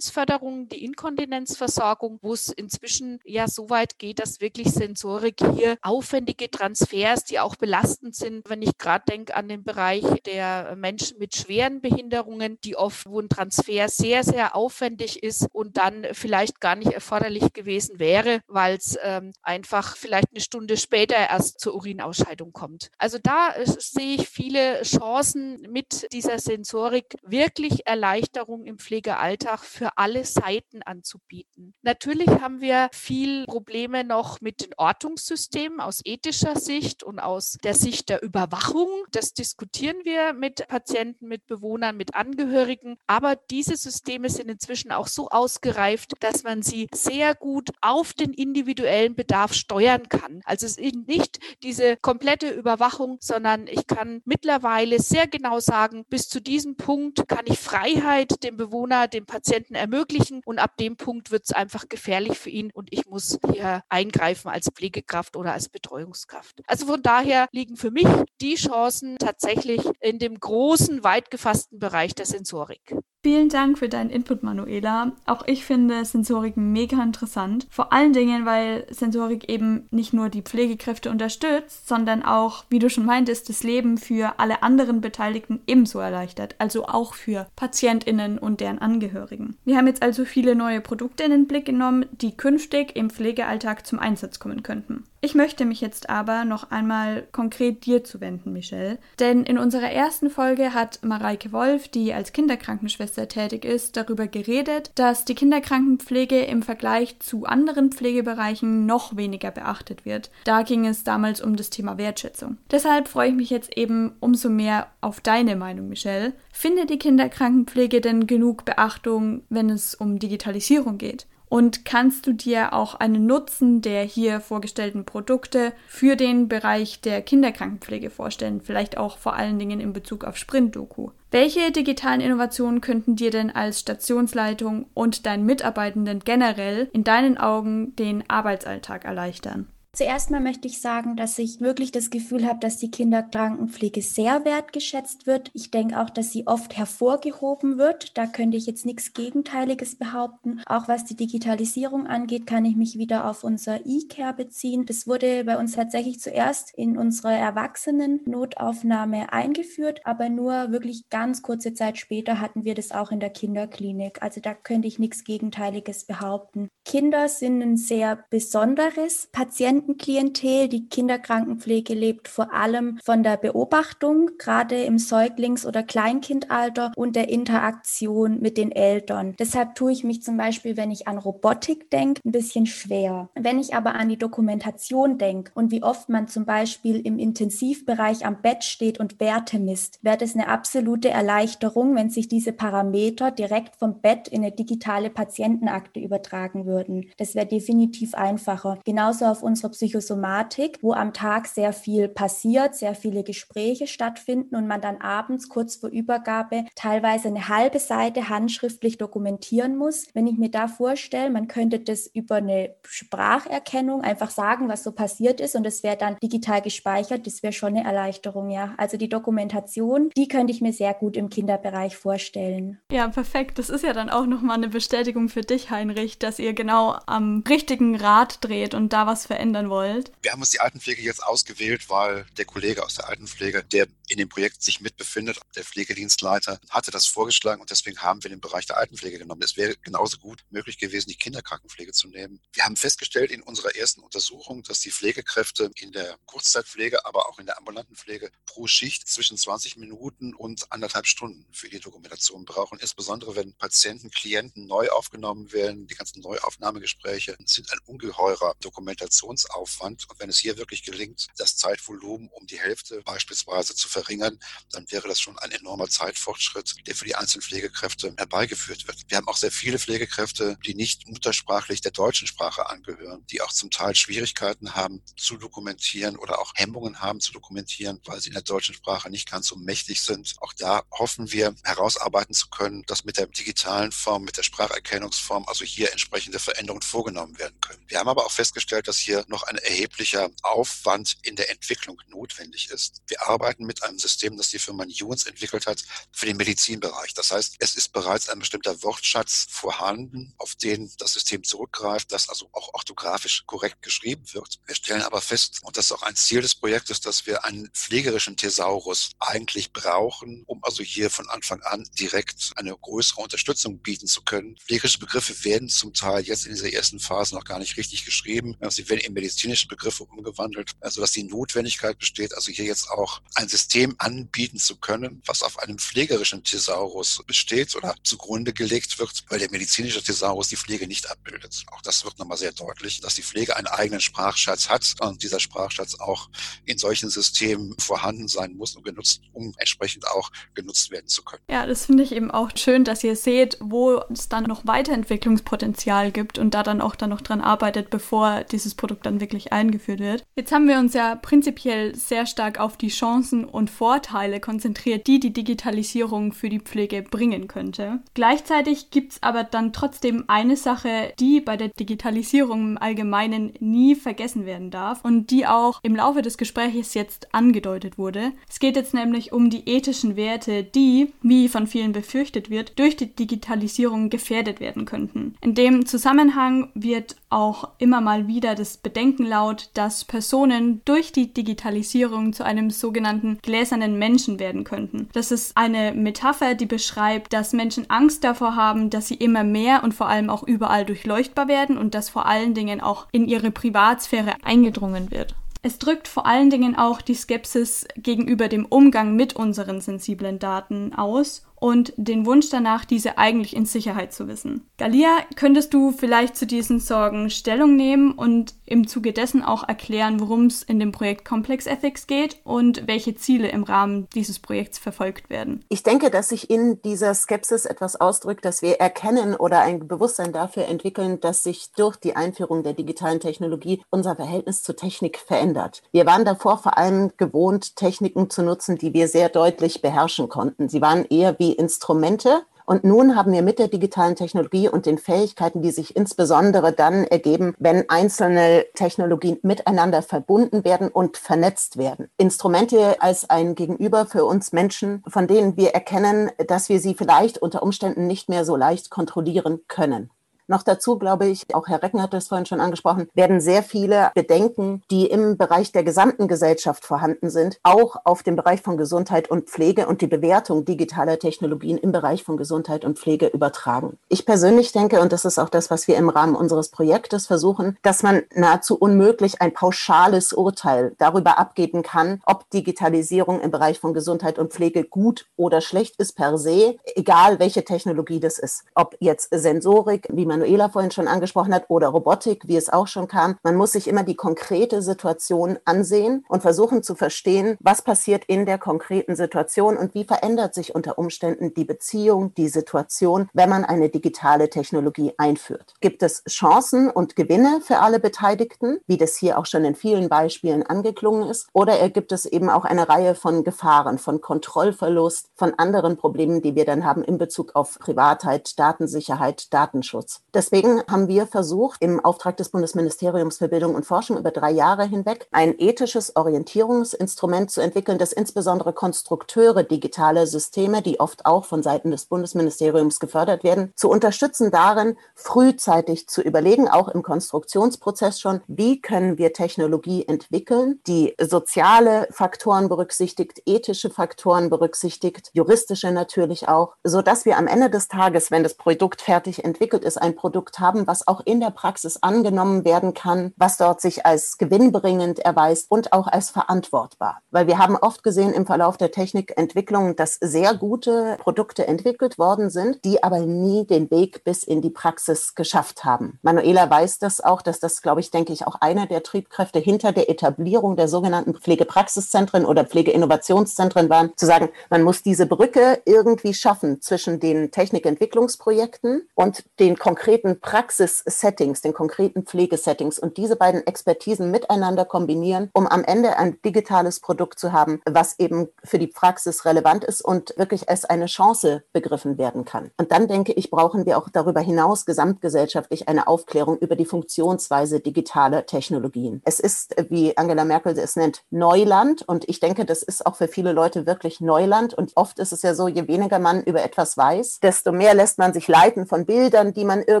Kontinenzförderung, die Inkontinenzversorgung, wo es inzwischen ja so weit geht, dass wirklich Sensorik hier aufwendige Transfers, die auch belastend sind, wenn ich gerade denke an den Bereich der Menschen mit schweren Behinderungen, die oft, wo ein Transfer sehr, sehr aufwendig ist und dann vielleicht gar nicht erforderlich gewesen wäre, weil es ähm, einfach vielleicht eine Stunde später erst zur Urinausscheidung kommt. Also da sehe ich viele Chancen mit dieser Sensorik, wirklich Erleichterung im Pflegealltag für alle Seiten anzubieten. Natürlich haben wir viel Probleme noch mit den Ortungssystemen aus ethischer Sicht und aus der Sicht der Überwachung. Das diskutieren wir mit Patienten, mit Bewohnern, mit Angehörigen. Aber diese Systeme sind inzwischen auch so ausgereift, dass man sie sehr gut auf den individuellen Bedarf steuern kann. Also es ist nicht diese komplette Überwachung, sondern ich kann mittlerweile sehr genau sagen, bis zu diesem Punkt kann ich Freiheit dem Bewohner, dem Patienten ermöglichen und ab dem Punkt wird es einfach gefährlich für ihn und ich muss hier eingreifen als Pflegekraft oder als Betreuungskraft. Also von daher liegen für mich die Chancen tatsächlich in dem großen, weit gefassten Bereich der Sensorik. Vielen Dank für deinen Input, Manuela. Auch ich finde Sensorik mega interessant. Vor allen Dingen, weil Sensorik eben nicht nur die Pflegekräfte unterstützt, sondern auch, wie du schon meintest, das Leben für alle anderen Beteiligten ebenso erleichtert. Also auch für PatientInnen und deren Angehörigen. Wir haben jetzt also viele neue Produkte in den Blick genommen, die künftig im Pflegealltag zum Einsatz kommen könnten. Ich möchte mich jetzt aber noch einmal konkret dir zuwenden, Michelle. Denn in unserer ersten Folge hat Mareike Wolf, die als Kinderkrankenschwester tätig ist, darüber geredet, dass die Kinderkrankenpflege im Vergleich zu anderen Pflegebereichen noch weniger beachtet wird. Da ging es damals um das Thema Wertschätzung. Deshalb freue ich mich jetzt eben umso mehr auf deine Meinung, Michelle. Findet die Kinderkrankenpflege denn genug Beachtung, wenn es um Digitalisierung geht? Und kannst du dir auch einen Nutzen der hier vorgestellten Produkte für den Bereich der Kinderkrankenpflege vorstellen? Vielleicht auch vor allen Dingen in Bezug auf Sprint-Doku. Welche digitalen Innovationen könnten dir denn als Stationsleitung und deinen Mitarbeitenden generell in deinen Augen den Arbeitsalltag erleichtern? Zuerst mal möchte ich sagen, dass ich wirklich das Gefühl habe, dass die Kinderkrankenpflege sehr wertgeschätzt wird. Ich denke auch, dass sie oft hervorgehoben wird. Da könnte ich jetzt nichts Gegenteiliges behaupten. Auch was die Digitalisierung angeht, kann ich mich wieder auf unser E-Care beziehen. Das wurde bei uns tatsächlich zuerst in unserer Erwachsenen-Notaufnahme eingeführt, aber nur wirklich ganz kurze Zeit später hatten wir das auch in der Kinderklinik. Also da könnte ich nichts Gegenteiliges behaupten. Kinder sind ein sehr besonderes Patienten Patientenklientel. Die Kinderkrankenpflege lebt vor allem von der Beobachtung, gerade im Säuglings- oder Kleinkindalter und der Interaktion mit den Eltern. Deshalb tue ich mich zum Beispiel, wenn ich an Robotik denke, ein bisschen schwer. Wenn ich aber an die Dokumentation denke und wie oft man zum Beispiel im Intensivbereich am Bett steht und Werte misst, wäre es eine absolute Erleichterung, wenn sich diese Parameter direkt vom Bett in eine digitale Patientenakte übertragen würden. Das wäre definitiv einfacher. Genauso auf Psychosomatik, wo am Tag sehr viel passiert, sehr viele Gespräche stattfinden und man dann abends kurz vor Übergabe teilweise eine halbe Seite handschriftlich dokumentieren muss. Wenn ich mir da vorstelle, man könnte das über eine Spracherkennung einfach sagen, was so passiert ist und es wäre dann digital gespeichert, das wäre schon eine Erleichterung, ja. Also die Dokumentation, die könnte ich mir sehr gut im Kinderbereich vorstellen. Ja, perfekt. Das ist ja dann auch nochmal eine Bestätigung für dich, Heinrich, dass ihr genau am richtigen Rad dreht und da was verändert verändern wollt? Wir haben uns die Altenpflege jetzt ausgewählt, weil der Kollege aus der Altenpflege, der in dem Projekt sich mitbefindet, der Pflegedienstleiter, hatte das vorgeschlagen und deswegen haben wir den Bereich der Altenpflege genommen. Es wäre genauso gut möglich gewesen, die Kinderkrankenpflege zu nehmen. Wir haben festgestellt in unserer ersten Untersuchung, dass die Pflegekräfte in der Kurzzeitpflege, aber auch in der ambulanten Pflege pro Schicht zwischen 20 Minuten und anderthalb Stunden für die Dokumentation brauchen. Insbesondere wenn Patienten, Klienten neu aufgenommen werden, die ganzen Neuaufnahmegespräche sind ein ungeheurer Dokumentations Informationsaufwand. Und wenn es hier wirklich gelingt, das Zeitvolumen um die Hälfte beispielsweise zu verringern, dann wäre das schon ein enormer Zeitfortschritt, der für die einzelnen Pflegekräfte herbeigeführt wird. Wir haben auch sehr viele Pflegekräfte, die nicht muttersprachlich der deutschen Sprache angehören, die auch zum Teil Schwierigkeiten haben zu dokumentieren oder auch Hemmungen haben zu dokumentieren, weil sie in der deutschen Sprache nicht ganz so mächtig sind. Auch da hoffen wir herausarbeiten zu können, dass mit der digitalen Form, mit der Spracherkennungsform also hier entsprechende Veränderungen vorgenommen werden können. Wir haben aber auch festgestellt, dass hier noch ein erheblicher Aufwand in der Entwicklung notwendig ist. Wir arbeiten mit einem System, das die Firma Nuance entwickelt hat für den Medizinbereich. Das heißt, es ist bereits ein bestimmter Wortschatz vorhanden, auf den das System zurückgreift, das also auch orthografisch korrekt geschrieben wird. Wir stellen aber fest, und das ist auch ein Ziel des Projektes, dass wir einen pflegerischen Thesaurus eigentlich brauchen, um also hier von Anfang an direkt eine größere Unterstützung bieten zu können. Pflegerische Begriffe werden zum Teil jetzt in dieser ersten Phase noch gar nicht richtig geschrieben. Sie werden im medizinische Begriffe umgewandelt, also dass die Notwendigkeit besteht, also hier jetzt auch ein System anbieten zu können, was auf einem pflegerischen Thesaurus besteht oder zugrunde gelegt wird, weil der medizinische Thesaurus die Pflege nicht abbildet. Auch das wird nochmal sehr deutlich, dass die Pflege einen eigenen Sprachschatz hat und dieser Sprachschatz auch in solchen Systemen vorhanden sein muss und genutzt, um entsprechend auch genutzt werden zu können. Ja, das finde ich eben auch schön, dass ihr seht, wo es dann noch Weiterentwicklungspotenzial gibt und da dann auch dann noch dran arbeitet, bevor dieses Produkt dann wirklich eingeführt wird. Jetzt haben wir uns ja prinzipiell sehr stark auf die Chancen und Vorteile konzentriert, die die Digitalisierung für die Pflege bringen könnte. Gleichzeitig gibt es aber dann trotzdem eine Sache, die bei der Digitalisierung im Allgemeinen nie vergessen werden darf und die auch im Laufe des Gesprächs jetzt angedeutet wurde. Es geht jetzt nämlich um die ethischen Werte, die, wie von vielen befürchtet wird, durch die Digitalisierung gefährdet werden könnten. In dem Zusammenhang wird auch immer mal wieder das Bedenken laut, dass Personen durch die Digitalisierung zu einem sogenannten gläsernen Menschen werden könnten. Das ist eine Metapher, die beschreibt, dass Menschen Angst davor haben, dass sie immer mehr und vor allem auch überall durchleuchtbar werden und dass vor allen Dingen auch in ihre Privatsphäre eingedrungen wird. Es drückt vor allen Dingen auch die Skepsis gegenüber dem Umgang mit unseren sensiblen Daten aus und den Wunsch danach, diese eigentlich in Sicherheit zu wissen. Galia, könntest du vielleicht zu diesen Sorgen Stellung nehmen und im Zuge dessen auch erklären, worum es in dem Projekt Complex Ethics geht und welche Ziele im Rahmen dieses Projekts verfolgt werden? Ich denke, dass sich in dieser Skepsis etwas ausdrückt, dass wir erkennen oder ein Bewusstsein dafür entwickeln, dass sich durch die Einführung der digitalen Technologie unser Verhältnis zur Technik verändert. Wir waren davor vor allem gewohnt, Techniken zu nutzen, die wir sehr deutlich beherrschen konnten. Sie waren eher wie Instrumente. Und nun haben wir mit der digitalen Technologie und den Fähigkeiten, die sich insbesondere dann ergeben, wenn einzelne Technologien miteinander verbunden werden und vernetzt werden. Instrumente als ein Gegenüber für uns Menschen, von denen wir erkennen, dass wir sie vielleicht unter Umständen nicht mehr so leicht kontrollieren können. Noch dazu, glaube ich, auch Herr Recken hat das vorhin schon angesprochen, werden sehr viele Bedenken, die im Bereich der gesamten Gesellschaft vorhanden sind, auch auf den Bereich von Gesundheit und Pflege und die Bewertung digitaler Technologien im Bereich von Gesundheit und Pflege übertragen. Ich persönlich denke, und das ist auch das, was wir im Rahmen unseres Projektes versuchen, dass man nahezu unmöglich ein pauschales Urteil darüber abgeben kann, ob Digitalisierung im Bereich von Gesundheit und Pflege gut oder schlecht ist per se, egal welche Technologie das ist. Ob jetzt Sensorik, wie man Manuela vorhin schon angesprochen hat, oder Robotik, wie es auch schon kam. Man muss sich immer die konkrete Situation ansehen und versuchen zu verstehen, was passiert in der konkreten Situation und wie verändert sich unter Umständen die Beziehung, die Situation, wenn man eine digitale Technologie einführt. Gibt es Chancen und Gewinne für alle Beteiligten, wie das hier auch schon in vielen Beispielen angeklungen ist, oder gibt es eben auch eine Reihe von Gefahren, von Kontrollverlust, von anderen Problemen, die wir dann haben in Bezug auf Privatheit, Datensicherheit, Datenschutz. Deswegen haben wir versucht, im Auftrag des Bundesministeriums für Bildung und Forschung über drei Jahre hinweg ein ethisches Orientierungsinstrument zu entwickeln, das insbesondere Konstrukteure digitaler Systeme, die oft auch von Seiten des Bundesministeriums gefördert werden, zu unterstützen darin, frühzeitig zu überlegen, auch im Konstruktionsprozess schon, wie können wir Technologie entwickeln, die soziale Faktoren berücksichtigt, ethische Faktoren berücksichtigt, juristische natürlich auch, so dass wir am Ende des Tages, wenn das Produkt fertig entwickelt ist, ein Produkt haben, was auch in der Praxis angenommen werden kann, was dort sich als gewinnbringend erweist und auch als verantwortbar. Weil wir haben oft gesehen im Verlauf der Technikentwicklung, dass sehr gute Produkte entwickelt worden sind, die aber nie den Weg bis in die Praxis geschafft haben. Manuela weiß das auch, dass das, glaube ich, denke ich, auch einer der Triebkräfte hinter der Etablierung der sogenannten Pflegepraxiszentren oder Pflegeinnovationszentren waren, zu sagen, man muss diese Brücke irgendwie schaffen zwischen den Technikentwicklungsprojekten und den konkreten konkreten Praxissettings, den konkreten Pflegesettings und diese beiden Expertisen miteinander kombinieren, um am Ende ein digitales Produkt zu haben, was eben für die Praxis relevant ist und wirklich als eine Chance begriffen werden kann. Und dann denke ich, brauchen wir auch darüber hinaus gesamtgesellschaftlich eine Aufklärung über die Funktionsweise digitaler Technologien. Es ist, wie Angela Merkel es nennt, Neuland und ich denke, das ist auch für viele Leute wirklich Neuland und oft ist es ja so, je weniger man über etwas weiß, desto mehr lässt man sich leiten von Bildern, die man irgendwie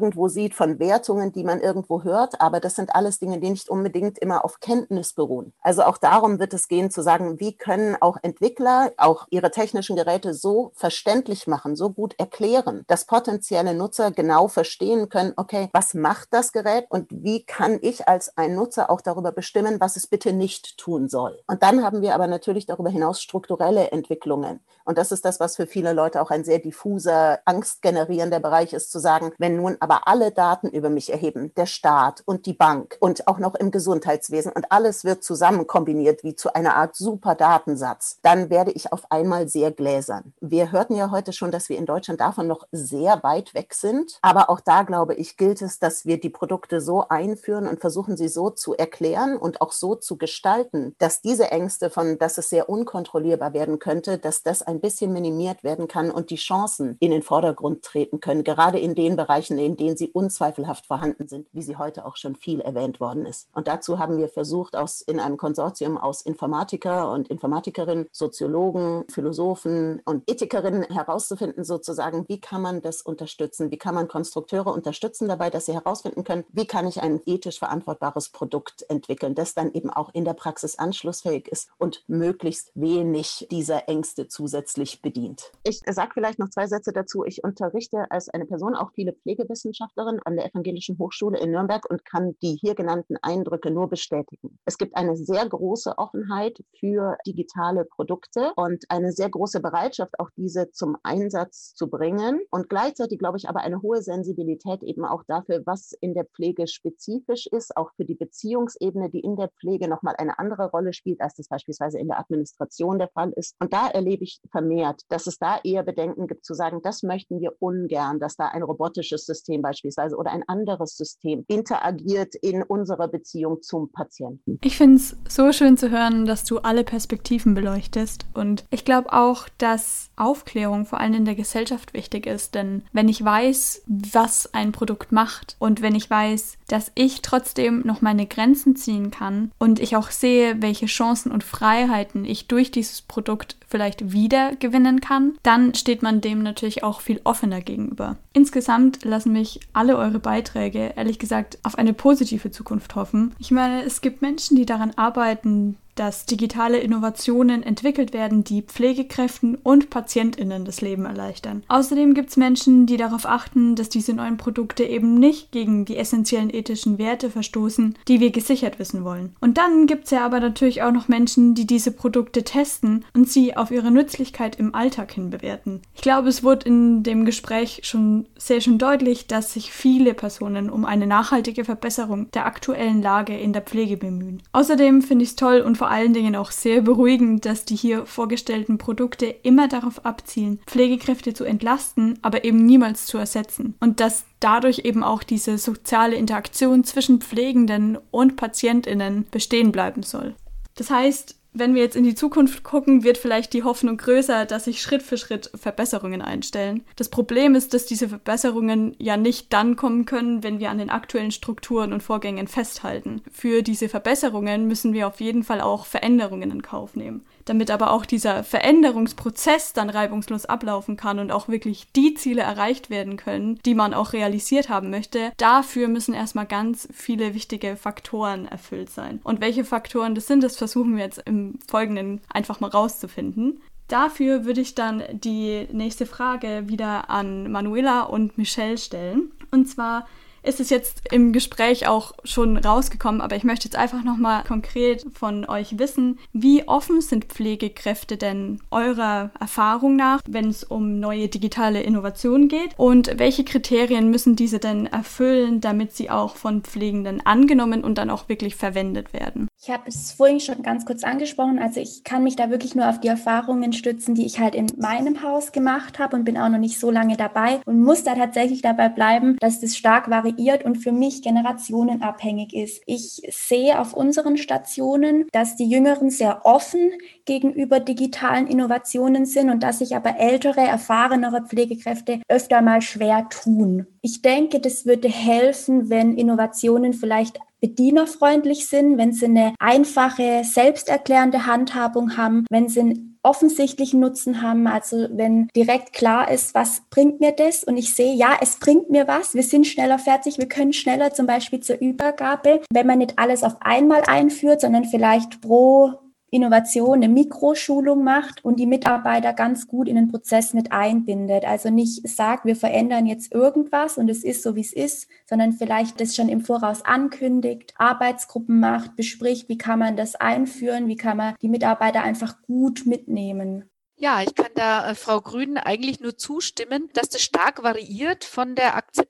irgendwo sieht, von Wertungen, die man irgendwo hört. Aber das sind alles Dinge, die nicht unbedingt immer auf Kenntnis beruhen. Also auch darum wird es gehen zu sagen, wie können auch Entwickler auch ihre technischen Geräte so verständlich machen, so gut erklären, dass potenzielle Nutzer genau verstehen können, okay, was macht das Gerät und wie kann ich als ein Nutzer auch darüber bestimmen, was es bitte nicht tun soll. Und dann haben wir aber natürlich darüber hinaus strukturelle Entwicklungen. Und das ist das, was für viele Leute auch ein sehr diffuser, angstgenerierender Bereich ist, zu sagen, wenn nun aber alle Daten über mich erheben, der Staat und die Bank und auch noch im Gesundheitswesen und alles wird zusammen kombiniert wie zu einer Art super Datensatz, dann werde ich auf einmal sehr gläsern. Wir hörten ja heute schon, dass wir in Deutschland davon noch sehr weit weg sind. Aber auch da, glaube ich, gilt es, dass wir die Produkte so einführen und versuchen, sie so zu erklären und auch so zu gestalten, dass diese Ängste von, dass es sehr unkontrollierbar werden könnte, dass das ein bisschen minimiert werden kann und die Chancen in den Vordergrund treten können, gerade in den Bereichen, in denen sie unzweifelhaft vorhanden sind, wie sie heute auch schon viel erwähnt worden ist. Und dazu haben wir versucht, aus, in einem Konsortium aus Informatiker und Informatikerinnen, Soziologen, Philosophen und Ethikerinnen herauszufinden, sozusagen, wie kann man das unterstützen? Wie kann man Konstrukteure unterstützen dabei, dass sie herausfinden können, wie kann ich ein ethisch verantwortbares Produkt entwickeln, das dann eben auch in der Praxis anschlussfähig ist und möglichst wenig dieser Ängste zusätzlich bedient. Ich sage vielleicht noch zwei Sätze dazu. Ich unterrichte als eine Person auch viele Pflegewissenschaftlerin an der Evangelischen Hochschule in Nürnberg und kann die hier genannten Eindrücke nur bestätigen. Es gibt eine sehr große Offenheit für digitale Produkte und eine sehr große Bereitschaft, auch diese zum Einsatz zu bringen und gleichzeitig, glaube ich, aber eine hohe Sensibilität eben auch dafür, was in der Pflege spezifisch ist, auch für die Beziehungsebene, die in der Pflege nochmal eine andere Rolle spielt, als das beispielsweise in der Administration der Fall ist. Und da erlebe ich vermehrt, dass es da eher Bedenken gibt, zu sagen, das möchten wir ungern, dass da ein robotisches System beispielsweise oder ein anderes System interagiert in unserer Beziehung zum Patienten. Ich finde es so schön zu hören, dass du alle Perspektiven beleuchtest. Und ich glaube auch, dass Aufklärung vor allem in der Gesellschaft wichtig ist. Denn wenn ich weiß, was ein Produkt macht und wenn ich weiß, dass ich trotzdem noch meine Grenzen ziehen kann und ich auch sehe, welche Chancen und Freiheiten ich durch dieses Produkt vielleicht wieder gewinnen kann, dann steht man dem natürlich auch viel offener gegenüber. Insgesamt lassen mich alle eure Beiträge, ehrlich gesagt, auf eine positive Zukunft hoffen. Ich meine, es gibt Menschen, die daran arbeiten, dass digitale Innovationen entwickelt werden, die Pflegekräften und Patientinnen das Leben erleichtern. Außerdem gibt es Menschen, die darauf achten, dass diese neuen Produkte eben nicht gegen die essentiellen ethischen Werte verstoßen, die wir gesichert wissen wollen. Und dann gibt es ja aber natürlich auch noch Menschen, die diese Produkte testen und sie auf ihre Nützlichkeit im Alltag hin bewerten. Ich glaube, es wurde in dem Gespräch schon sehr schön deutlich, dass sich viele Personen um eine nachhaltige Verbesserung der aktuellen Lage in der Pflege bemühen. Außerdem finde ich es toll und vor allen Dingen auch sehr beruhigend, dass die hier vorgestellten Produkte immer darauf abzielen, Pflegekräfte zu entlasten, aber eben niemals zu ersetzen. Und dass dadurch eben auch diese soziale Interaktion zwischen Pflegenden und Patientinnen bestehen bleiben soll. Das heißt, wenn wir jetzt in die Zukunft gucken, wird vielleicht die Hoffnung größer, dass sich Schritt für Schritt Verbesserungen einstellen. Das Problem ist, dass diese Verbesserungen ja nicht dann kommen können, wenn wir an den aktuellen Strukturen und Vorgängen festhalten. Für diese Verbesserungen müssen wir auf jeden Fall auch Veränderungen in Kauf nehmen damit aber auch dieser Veränderungsprozess dann reibungslos ablaufen kann und auch wirklich die Ziele erreicht werden können, die man auch realisiert haben möchte, dafür müssen erstmal ganz viele wichtige Faktoren erfüllt sein. Und welche Faktoren das sind, das versuchen wir jetzt im Folgenden einfach mal rauszufinden. Dafür würde ich dann die nächste Frage wieder an Manuela und Michelle stellen. Und zwar, ist es jetzt im Gespräch auch schon rausgekommen, aber ich möchte jetzt einfach nochmal konkret von euch wissen, wie offen sind Pflegekräfte denn eurer Erfahrung nach, wenn es um neue digitale Innovationen geht? Und welche Kriterien müssen diese denn erfüllen, damit sie auch von Pflegenden angenommen und dann auch wirklich verwendet werden? Ich habe es vorhin schon ganz kurz angesprochen, also ich kann mich da wirklich nur auf die Erfahrungen stützen, die ich halt in meinem Haus gemacht habe und bin auch noch nicht so lange dabei und muss da tatsächlich dabei bleiben, dass das stark variiert variiert und für mich generationenabhängig ist. Ich sehe auf unseren Stationen, dass die Jüngeren sehr offen gegenüber digitalen Innovationen sind und dass sich aber ältere, erfahrenere Pflegekräfte öfter mal schwer tun. Ich denke, das würde helfen, wenn Innovationen vielleicht bedienerfreundlich sind, wenn sie eine einfache, selbsterklärende Handhabung haben, wenn sie offensichtlichen Nutzen haben. Also wenn direkt klar ist, was bringt mir das? Und ich sehe, ja, es bringt mir was, wir sind schneller fertig, wir können schneller zum Beispiel zur Übergabe, wenn man nicht alles auf einmal einführt, sondern vielleicht pro Innovation eine Mikroschulung macht und die Mitarbeiter ganz gut in den Prozess mit einbindet. Also nicht sagt, wir verändern jetzt irgendwas und es ist so, wie es ist, sondern vielleicht das schon im Voraus ankündigt, Arbeitsgruppen macht, bespricht, wie kann man das einführen, wie kann man die Mitarbeiter einfach gut mitnehmen. Ja, ich kann da äh, Frau Grün eigentlich nur zustimmen, dass das stark variiert von der Akzeptanz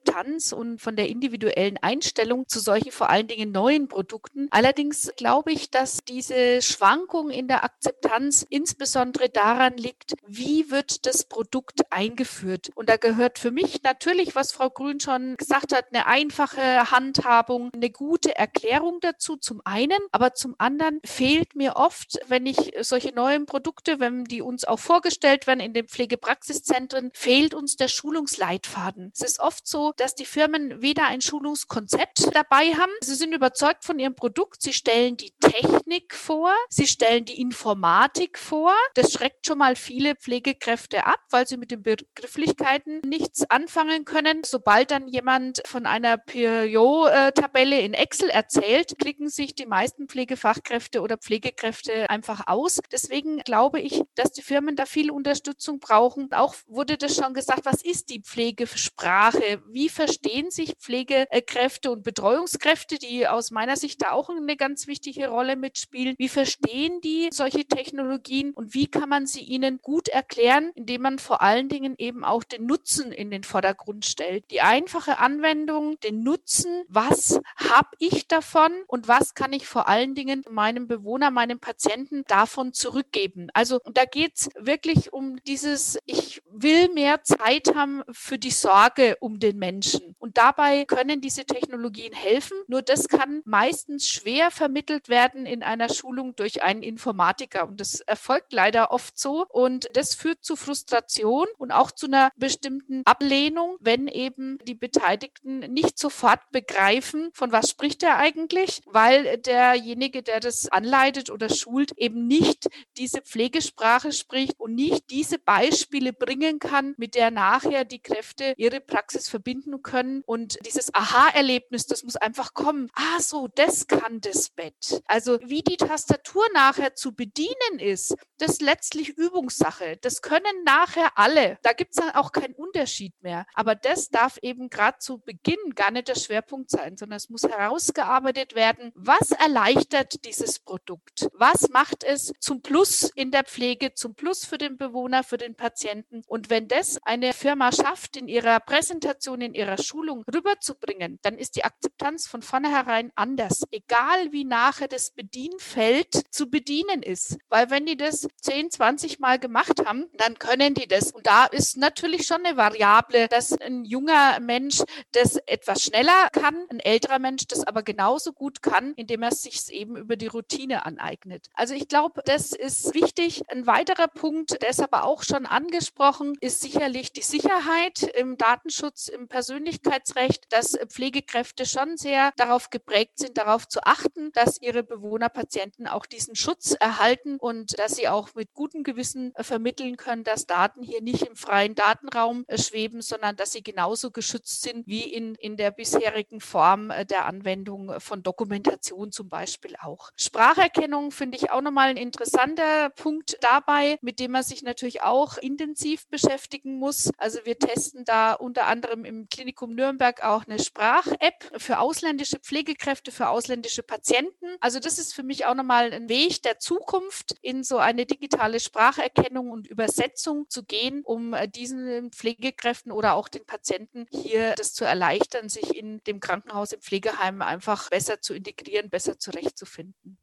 und von der individuellen Einstellung zu solchen vor allen Dingen neuen Produkten. Allerdings glaube ich, dass diese Schwankung in der Akzeptanz insbesondere daran liegt, wie wird das Produkt eingeführt. Und da gehört für mich natürlich, was Frau Grün schon gesagt hat, eine einfache Handhabung, eine gute Erklärung dazu zum einen, aber zum anderen fehlt mir oft, wenn ich solche neuen Produkte, wenn die uns auch vorgestellt werden in den Pflegepraxiszentren, fehlt uns der Schulungsleitfaden. Es ist oft so, dass die Firmen weder ein Schulungskonzept dabei haben, sie sind überzeugt von ihrem Produkt, sie stellen die Technik vor, sie stellen die Informatik vor. Das schreckt schon mal viele Pflegekräfte ab, weil sie mit den Begrifflichkeiten nichts anfangen können. Sobald dann jemand von einer Peugeot-Tabelle in Excel erzählt, klicken sich die meisten Pflegefachkräfte oder Pflegekräfte einfach aus. Deswegen glaube ich, dass die Firmen da viel Unterstützung brauchen. Auch wurde das schon gesagt, was ist die Pflegesprache? Wie verstehen sich Pflegekräfte und Betreuungskräfte, die aus meiner Sicht da auch eine ganz wichtige Rolle mitspielen? Wie verstehen die solche Technologien und wie kann man sie ihnen gut erklären, indem man vor allen Dingen eben auch den Nutzen in den Vordergrund stellt? Die einfache Anwendung, den Nutzen, was habe ich davon und was kann ich vor allen Dingen meinem Bewohner, meinem Patienten davon zurückgeben? Also da geht es wirklich um dieses, ich will mehr Zeit haben für die Sorge um den Menschen. Und dabei können diese Technologien helfen. Nur das kann meistens schwer vermittelt werden in einer Schulung durch einen Informatiker. Und das erfolgt leider oft so. Und das führt zu Frustration und auch zu einer bestimmten Ablehnung, wenn eben die Beteiligten nicht sofort begreifen, von was spricht er eigentlich, weil derjenige, der das anleitet oder schult, eben nicht diese Pflegesprache spricht spricht und nicht diese Beispiele bringen kann, mit der nachher die Kräfte ihre Praxis verbinden können. Und dieses Aha-Erlebnis, das muss einfach kommen. Ah, so, das kann das Bett. Also wie die Tastatur nachher zu bedienen ist, das ist letztlich Übungssache. Das können nachher alle. Da gibt es dann auch keinen Unterschied mehr. Aber das darf eben gerade zu Beginn gar nicht der Schwerpunkt sein, sondern es muss herausgearbeitet werden, was erleichtert dieses Produkt? Was macht es zum Plus in der Pflege, zum Plus für den Bewohner, für den Patienten. Und wenn das eine Firma schafft, in ihrer Präsentation, in ihrer Schulung rüberzubringen, dann ist die Akzeptanz von vornherein anders, egal wie nachher das Bedienfeld zu bedienen ist. Weil wenn die das 10, 20 Mal gemacht haben, dann können die das. Und da ist natürlich schon eine Variable, dass ein junger Mensch das etwas schneller kann, ein älterer Mensch das aber genauso gut kann, indem er sich eben über die Routine aneignet. Also ich glaube, das ist wichtig. Ein weiterer Punkt, der ist aber auch schon angesprochen, ist sicherlich die Sicherheit im Datenschutz, im Persönlichkeitsrecht, dass Pflegekräfte schon sehr darauf geprägt sind, darauf zu achten, dass ihre Bewohner, Patienten auch diesen Schutz erhalten und dass sie auch mit gutem Gewissen äh, vermitteln können, dass Daten hier nicht im freien Datenraum äh, schweben, sondern dass sie genauso geschützt sind wie in, in der bisherigen Form äh, der Anwendung von Dokumentation zum Beispiel auch. Spracherkennung finde ich auch nochmal ein interessanter Punkt dabei mit dem man sich natürlich auch intensiv beschäftigen muss. Also wir testen da unter anderem im Klinikum Nürnberg auch eine Sprach-App für ausländische Pflegekräfte, für ausländische Patienten. Also das ist für mich auch nochmal ein Weg der Zukunft, in so eine digitale Spracherkennung und Übersetzung zu gehen, um äh, diesen Pflegekräften oder auch den Patienten hier das zu erleichtern, sich in dem Krankenhaus, im Pflegeheim einfach besser zu integrieren, besser zurechtzufinden.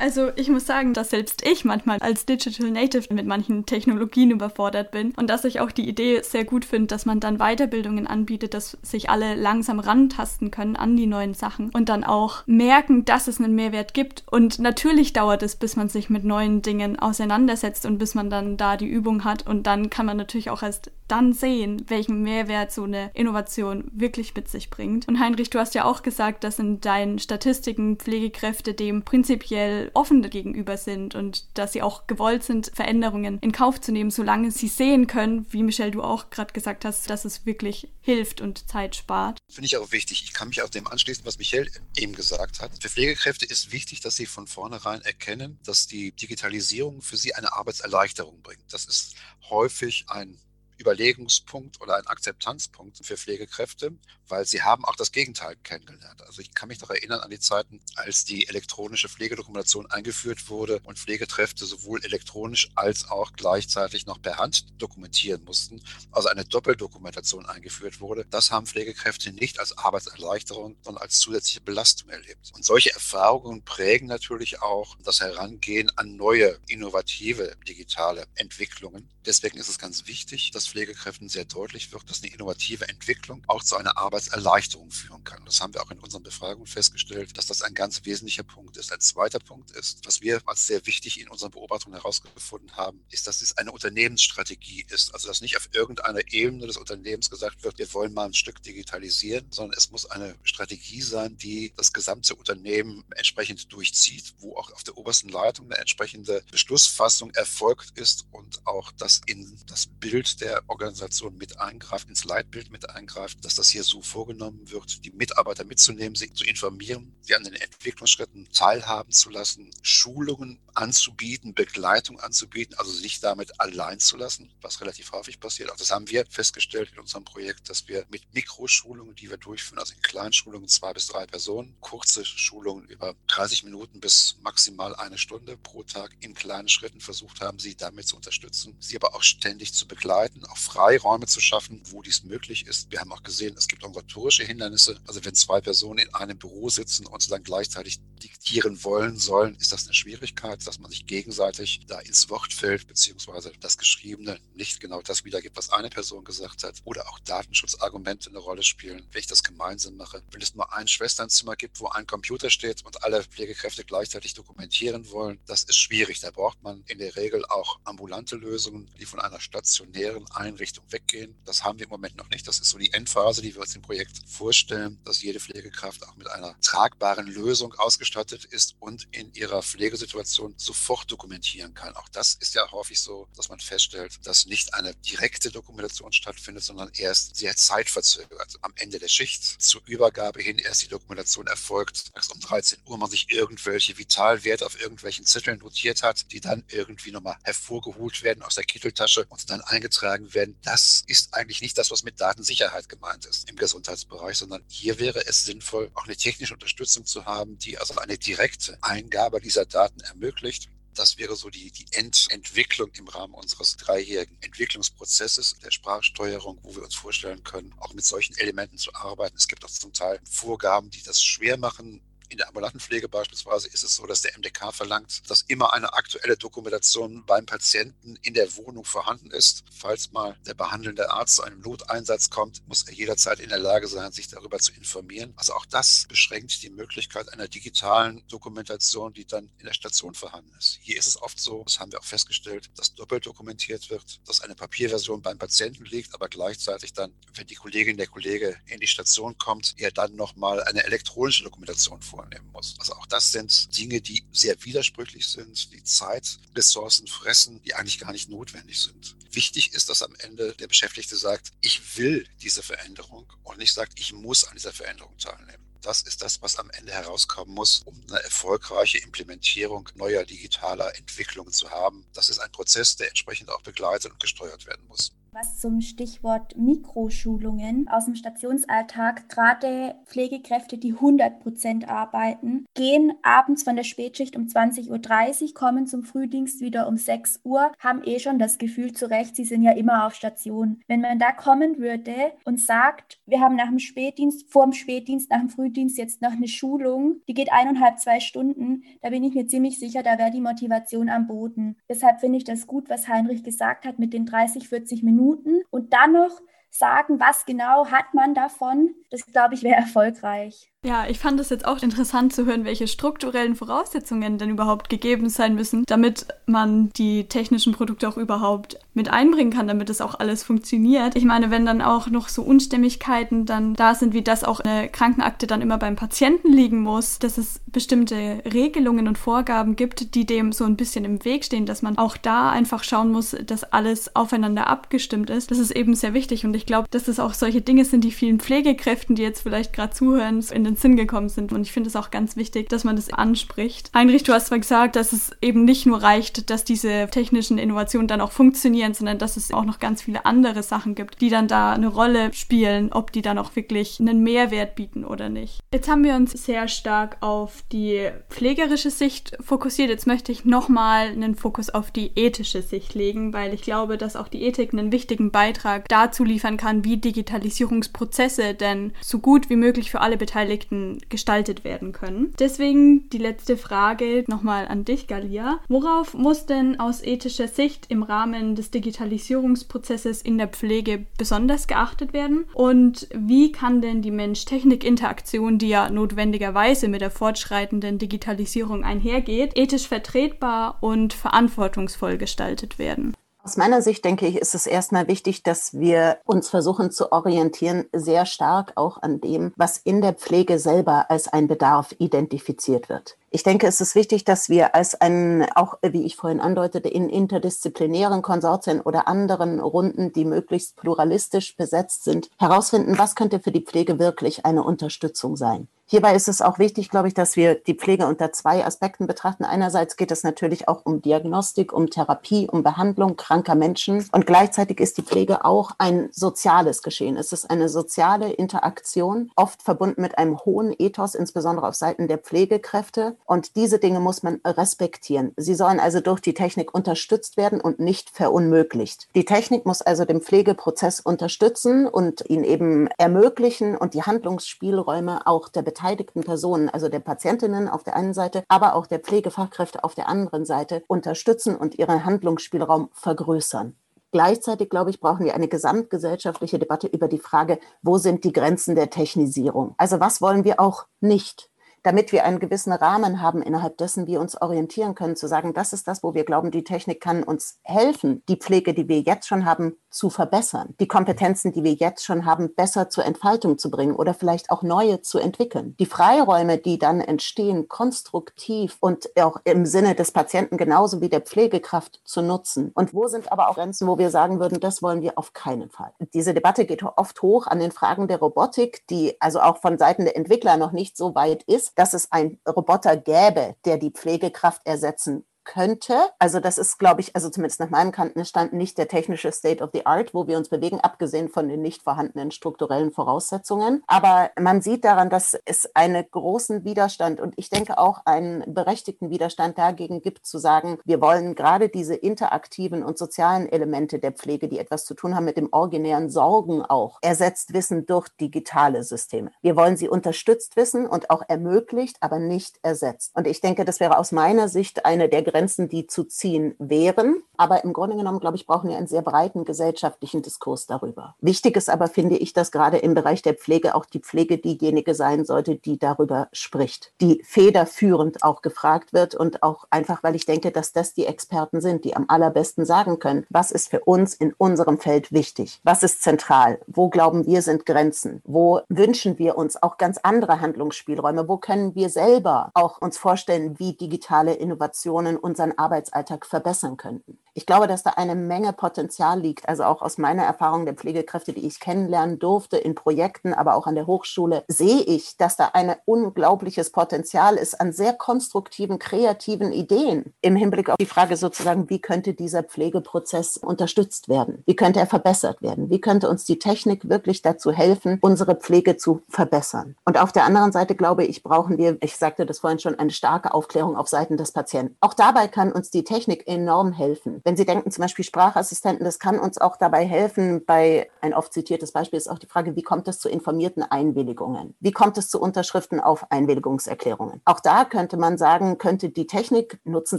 Also ich muss sagen, dass selbst ich manchmal als Digital Native mit manchen Technologien überfordert bin und dass ich auch die Idee sehr gut finde, dass man dann Weiterbildungen anbietet, dass sich alle langsam rantasten können an die neuen Sachen und dann auch merken, dass es einen Mehrwert gibt. Und natürlich dauert es, bis man sich mit neuen Dingen auseinandersetzt und bis man dann da die Übung hat und dann kann man natürlich auch erst dann sehen, welchen Mehrwert so eine Innovation wirklich mit sich bringt. Und Heinrich, du hast ja auch gesagt, dass in deinen Statistiken Pflegekräfte dem prinzipiell offen gegenüber sind und dass sie auch gewollt sind, Veränderungen in Kauf zu nehmen, solange sie sehen können, wie Michelle du auch gerade gesagt hast, dass es wirklich hilft und Zeit spart. Finde ich auch wichtig. Ich kann mich auch dem anschließen, was Michelle eben gesagt hat. Für Pflegekräfte ist wichtig, dass sie von vornherein erkennen, dass die Digitalisierung für sie eine Arbeitserleichterung bringt. Das ist häufig ein Überlegungspunkt oder ein Akzeptanzpunkt für Pflegekräfte, weil sie haben auch das Gegenteil kennengelernt. Also ich kann mich noch erinnern an die Zeiten, als die elektronische Pflegedokumentation eingeführt wurde und Pflegekräfte sowohl elektronisch als auch gleichzeitig noch per Hand dokumentieren mussten, also eine Doppeldokumentation eingeführt wurde. Das haben Pflegekräfte nicht als Arbeitserleichterung, sondern als zusätzliche Belastung erlebt. Und solche Erfahrungen prägen natürlich auch das Herangehen an neue, innovative digitale Entwicklungen. Deswegen ist es ganz wichtig, dass Pflegekräften sehr deutlich wird, dass eine innovative Entwicklung auch zu einer Arbeitserleichterung führen kann. Das haben wir auch in unseren Befragungen festgestellt, dass das ein ganz wesentlicher Punkt ist. Ein zweiter Punkt ist, was wir als sehr wichtig in unseren Beobachtungen herausgefunden haben, ist, dass es eine Unternehmensstrategie ist. Also dass nicht auf irgendeiner Ebene des Unternehmens gesagt wird, wir wollen mal ein Stück digitalisieren, sondern es muss eine Strategie sein, die das gesamte Unternehmen entsprechend durchzieht, wo auch auf der obersten Leitung eine entsprechende Beschlussfassung erfolgt ist und auch das in das Bild der Organisation mit eingreift, ins Leitbild mit eingreift, dass das hier so vorgenommen wird, die Mitarbeiter mitzunehmen, sie zu informieren, sie an den Entwicklungsschritten teilhaben zu lassen, Schulungen anzubieten, Begleitung anzubieten, also sich damit allein zu lassen, was relativ häufig passiert. Auch das haben wir festgestellt in unserem Projekt, dass wir mit Mikroschulungen, die wir durchführen, also in Kleinschulungen zwei bis drei Personen, kurze Schulungen über 30 Minuten bis maximal eine Stunde pro Tag in kleinen Schritten versucht haben, sie damit zu unterstützen, sie aber auch ständig zu begleiten, auch Freiräume zu schaffen, wo dies möglich ist. Wir haben auch gesehen, es gibt organisatorische Hindernisse. Also wenn zwei Personen in einem Büro sitzen und dann gleichzeitig diktieren wollen sollen, ist das eine Schwierigkeit, dass man sich gegenseitig da ins Wort fällt, beziehungsweise das Geschriebene nicht genau das wiedergibt, was eine Person gesagt hat. Oder auch Datenschutzargumente eine Rolle spielen, wenn ich das gemeinsam mache. Wenn es nur ein Schwesternzimmer gibt, wo ein Computer steht und alle Pflegekräfte gleichzeitig dokumentieren wollen, das ist schwierig. Da braucht man in der Regel auch ambulante Lösungen, die von einer stationären Einrichtung weggehen. Das haben wir im Moment noch nicht. Das ist so die Endphase, die wir uns im Projekt vorstellen, dass jede Pflegekraft auch mit einer tragbaren Lösung ausgestattet ist und in ihrer Pflegesituation sofort dokumentieren kann. Auch das ist ja häufig so, dass man feststellt, dass nicht eine direkte Dokumentation stattfindet, sondern erst sehr zeitverzögert. Am Ende der Schicht zur Übergabe hin erst die Dokumentation erfolgt. Um 13 Uhr man sich irgendwelche Vitalwerte auf irgendwelchen Zetteln notiert hat, die dann irgendwie nochmal hervorgeholt werden aus der Kitteltasche und dann eingetragen werden. Das ist eigentlich nicht das, was mit Datensicherheit gemeint ist im Gesundheitsbereich, sondern hier wäre es sinnvoll, auch eine technische Unterstützung zu haben, die also eine direkte Eingabe dieser Daten ermöglicht. Das wäre so die, die Endentwicklung im Rahmen unseres dreijährigen Entwicklungsprozesses der Sprachsteuerung, wo wir uns vorstellen können, auch mit solchen Elementen zu arbeiten. Es gibt auch zum Teil Vorgaben, die das schwer machen, in der ambulanten Pflege beispielsweise ist es so, dass der MDK verlangt, dass immer eine aktuelle Dokumentation beim Patienten in der Wohnung vorhanden ist. Falls mal der behandelnde Arzt zu einem Noteinsatz kommt, muss er jederzeit in der Lage sein, sich darüber zu informieren. Also auch das beschränkt die Möglichkeit einer digitalen Dokumentation, die dann in der Station vorhanden ist. Hier ist es oft so, das haben wir auch festgestellt, dass doppelt dokumentiert wird, dass eine Papierversion beim Patienten liegt, aber gleichzeitig dann, wenn die Kollegin, der Kollege in die Station kommt, er dann nochmal eine elektronische Dokumentation vor vornehmen muss. Also auch das sind Dinge, die sehr widersprüchlich sind, die Zeit, Ressourcen fressen, die eigentlich gar nicht notwendig sind. Wichtig ist, dass am Ende der Beschäftigte sagt, ich will diese Veränderung und nicht sagt, ich muss an dieser Veränderung teilnehmen. Das ist das, was am Ende herauskommen muss, um eine erfolgreiche Implementierung neuer digitaler Entwicklungen zu haben. Das ist ein Prozess, der entsprechend auch begleitet und gesteuert werden muss. Was zum Stichwort Mikroschulungen aus dem Stationsalltag, gerade Pflegekräfte, die 100 Prozent arbeiten, gehen abends von der Spätschicht um 20.30 Uhr, kommen zum Frühdienst wieder um 6 Uhr, haben eh schon das Gefühl zurecht, sie sind ja immer auf Station. Wenn man da kommen würde und sagt, wir haben nach dem Spätdienst, vor dem Spätdienst, nach dem Frühdienst jetzt noch eine Schulung, die geht eineinhalb, zwei Stunden, da bin ich mir ziemlich sicher, da wäre die Motivation am Boden. Deshalb finde ich das gut, was Heinrich gesagt hat mit den 30, 40 Minuten Minuten und dann noch sagen, was genau hat man davon. Das, glaube ich, wäre erfolgreich. Ja, ich fand es jetzt auch interessant zu hören, welche strukturellen Voraussetzungen denn überhaupt gegeben sein müssen, damit man die technischen Produkte auch überhaupt mit einbringen kann, damit es auch alles funktioniert. Ich meine, wenn dann auch noch so Unstimmigkeiten dann da sind, wie das auch eine Krankenakte dann immer beim Patienten liegen muss, dass es bestimmte Regelungen und Vorgaben gibt, die dem so ein bisschen im Weg stehen, dass man auch da einfach schauen muss, dass alles aufeinander abgestimmt ist. Das ist eben sehr wichtig und ich glaube, dass das auch solche Dinge sind, die vielen Pflegekräften, die jetzt vielleicht gerade zuhören, in den Sinn gekommen sind. Und ich finde es auch ganz wichtig, dass man das anspricht. Heinrich, du hast zwar gesagt, dass es eben nicht nur reicht, dass diese technischen Innovationen dann auch funktionieren, sondern dass es auch noch ganz viele andere Sachen gibt, die dann da eine Rolle spielen, ob die dann auch wirklich einen Mehrwert bieten oder nicht. Jetzt haben wir uns sehr stark auf die pflegerische Sicht fokussiert. Jetzt möchte ich nochmal einen Fokus auf die ethische Sicht legen, weil ich glaube, dass auch die Ethik einen wichtigen Beitrag dazu liefern kann, wie Digitalisierungsprozesse denn so gut wie möglich für alle Beteiligten Projekten gestaltet werden können. Deswegen die letzte Frage nochmal an dich, Galia. Worauf muss denn aus ethischer Sicht im Rahmen des Digitalisierungsprozesses in der Pflege besonders geachtet werden? Und wie kann denn die Mensch-Technik-Interaktion, die ja notwendigerweise mit der fortschreitenden Digitalisierung einhergeht, ethisch vertretbar und verantwortungsvoll gestaltet werden? Aus meiner Sicht denke ich, ist es erstmal wichtig, dass wir uns versuchen zu orientieren, sehr stark auch an dem, was in der Pflege selber als ein Bedarf identifiziert wird. Ich denke, es ist wichtig, dass wir als ein, auch wie ich vorhin andeutete, in interdisziplinären Konsortien oder anderen Runden, die möglichst pluralistisch besetzt sind, herausfinden, was könnte für die Pflege wirklich eine Unterstützung sein. Hierbei ist es auch wichtig, glaube ich, dass wir die Pflege unter zwei Aspekten betrachten. Einerseits geht es natürlich auch um Diagnostik, um Therapie, um Behandlung kranker Menschen. Und gleichzeitig ist die Pflege auch ein soziales Geschehen. Es ist eine soziale Interaktion, oft verbunden mit einem hohen Ethos, insbesondere auf Seiten der Pflegekräfte. Und diese Dinge muss man respektieren. Sie sollen also durch die Technik unterstützt werden und nicht verunmöglicht. Die Technik muss also den Pflegeprozess unterstützen und ihn eben ermöglichen und die Handlungsspielräume auch der beteiligten Personen, also der Patientinnen auf der einen Seite, aber auch der Pflegefachkräfte auf der anderen Seite unterstützen und ihren Handlungsspielraum vergrößern. Gleichzeitig, glaube ich, brauchen wir eine gesamtgesellschaftliche Debatte über die Frage, wo sind die Grenzen der Technisierung? Also was wollen wir auch nicht? Damit wir einen gewissen Rahmen haben, innerhalb dessen wir uns orientieren können, zu sagen, das ist das, wo wir glauben, die Technik kann uns helfen, die Pflege, die wir jetzt schon haben, zu verbessern, die Kompetenzen, die wir jetzt schon haben, besser zur Entfaltung zu bringen oder vielleicht auch neue zu entwickeln. Die Freiräume, die dann entstehen, konstruktiv und auch im Sinne des Patienten genauso wie der Pflegekraft zu nutzen. Und wo sind aber auch Grenzen, wo wir sagen würden, das wollen wir auf keinen Fall. Diese Debatte geht oft hoch an den Fragen der Robotik, die also auch von Seiten der Entwickler noch nicht so weit ist, dass es einen Roboter gäbe, der die Pflegekraft ersetzen könnte. Also das ist, glaube ich, also zumindest nach meinem Kantenstand nicht der technische State of the Art, wo wir uns bewegen, abgesehen von den nicht vorhandenen strukturellen Voraussetzungen. Aber man sieht daran, dass es einen großen Widerstand und ich denke auch einen berechtigten Widerstand dagegen gibt, zu sagen, wir wollen gerade diese interaktiven und sozialen Elemente der Pflege, die etwas zu tun haben mit dem originären Sorgen auch, ersetzt wissen durch digitale Systeme. Wir wollen sie unterstützt wissen und auch ermöglicht, aber nicht ersetzt. Und ich denke, das wäre aus meiner Sicht eine der Grenzen, die zu ziehen wären. Aber im Grunde genommen, glaube ich, brauchen wir einen sehr breiten gesellschaftlichen Diskurs darüber. Wichtig ist aber, finde ich, dass gerade im Bereich der Pflege auch die Pflege diejenige sein sollte, die darüber spricht, die federführend auch gefragt wird und auch einfach, weil ich denke, dass das die Experten sind, die am allerbesten sagen können, was ist für uns in unserem Feld wichtig, was ist zentral, wo glauben wir sind Grenzen, wo wünschen wir uns auch ganz andere Handlungsspielräume, wo können wir selber auch uns vorstellen, wie digitale Innovationen unseren Arbeitsalltag verbessern könnten. Ich glaube, dass da eine Menge Potenzial liegt, also auch aus meiner Erfahrung der Pflegekräfte, die ich kennenlernen durfte in Projekten, aber auch an der Hochschule, sehe ich, dass da ein unglaubliches Potenzial ist an sehr konstruktiven, kreativen Ideen im Hinblick auf die Frage sozusagen, wie könnte dieser Pflegeprozess unterstützt werden? Wie könnte er verbessert werden? Wie könnte uns die Technik wirklich dazu helfen, unsere Pflege zu verbessern? Und auf der anderen Seite glaube ich, brauchen wir, ich sagte das vorhin schon, eine starke Aufklärung auf Seiten des Patienten. Auch dabei kann uns die Technik enorm helfen. Wenn Sie denken, zum Beispiel Sprachassistenten, das kann uns auch dabei helfen. Bei ein oft zitiertes Beispiel ist auch die Frage, wie kommt es zu informierten Einwilligungen? Wie kommt es zu Unterschriften auf Einwilligungserklärungen? Auch da könnte man sagen, könnte die Technik, nutzen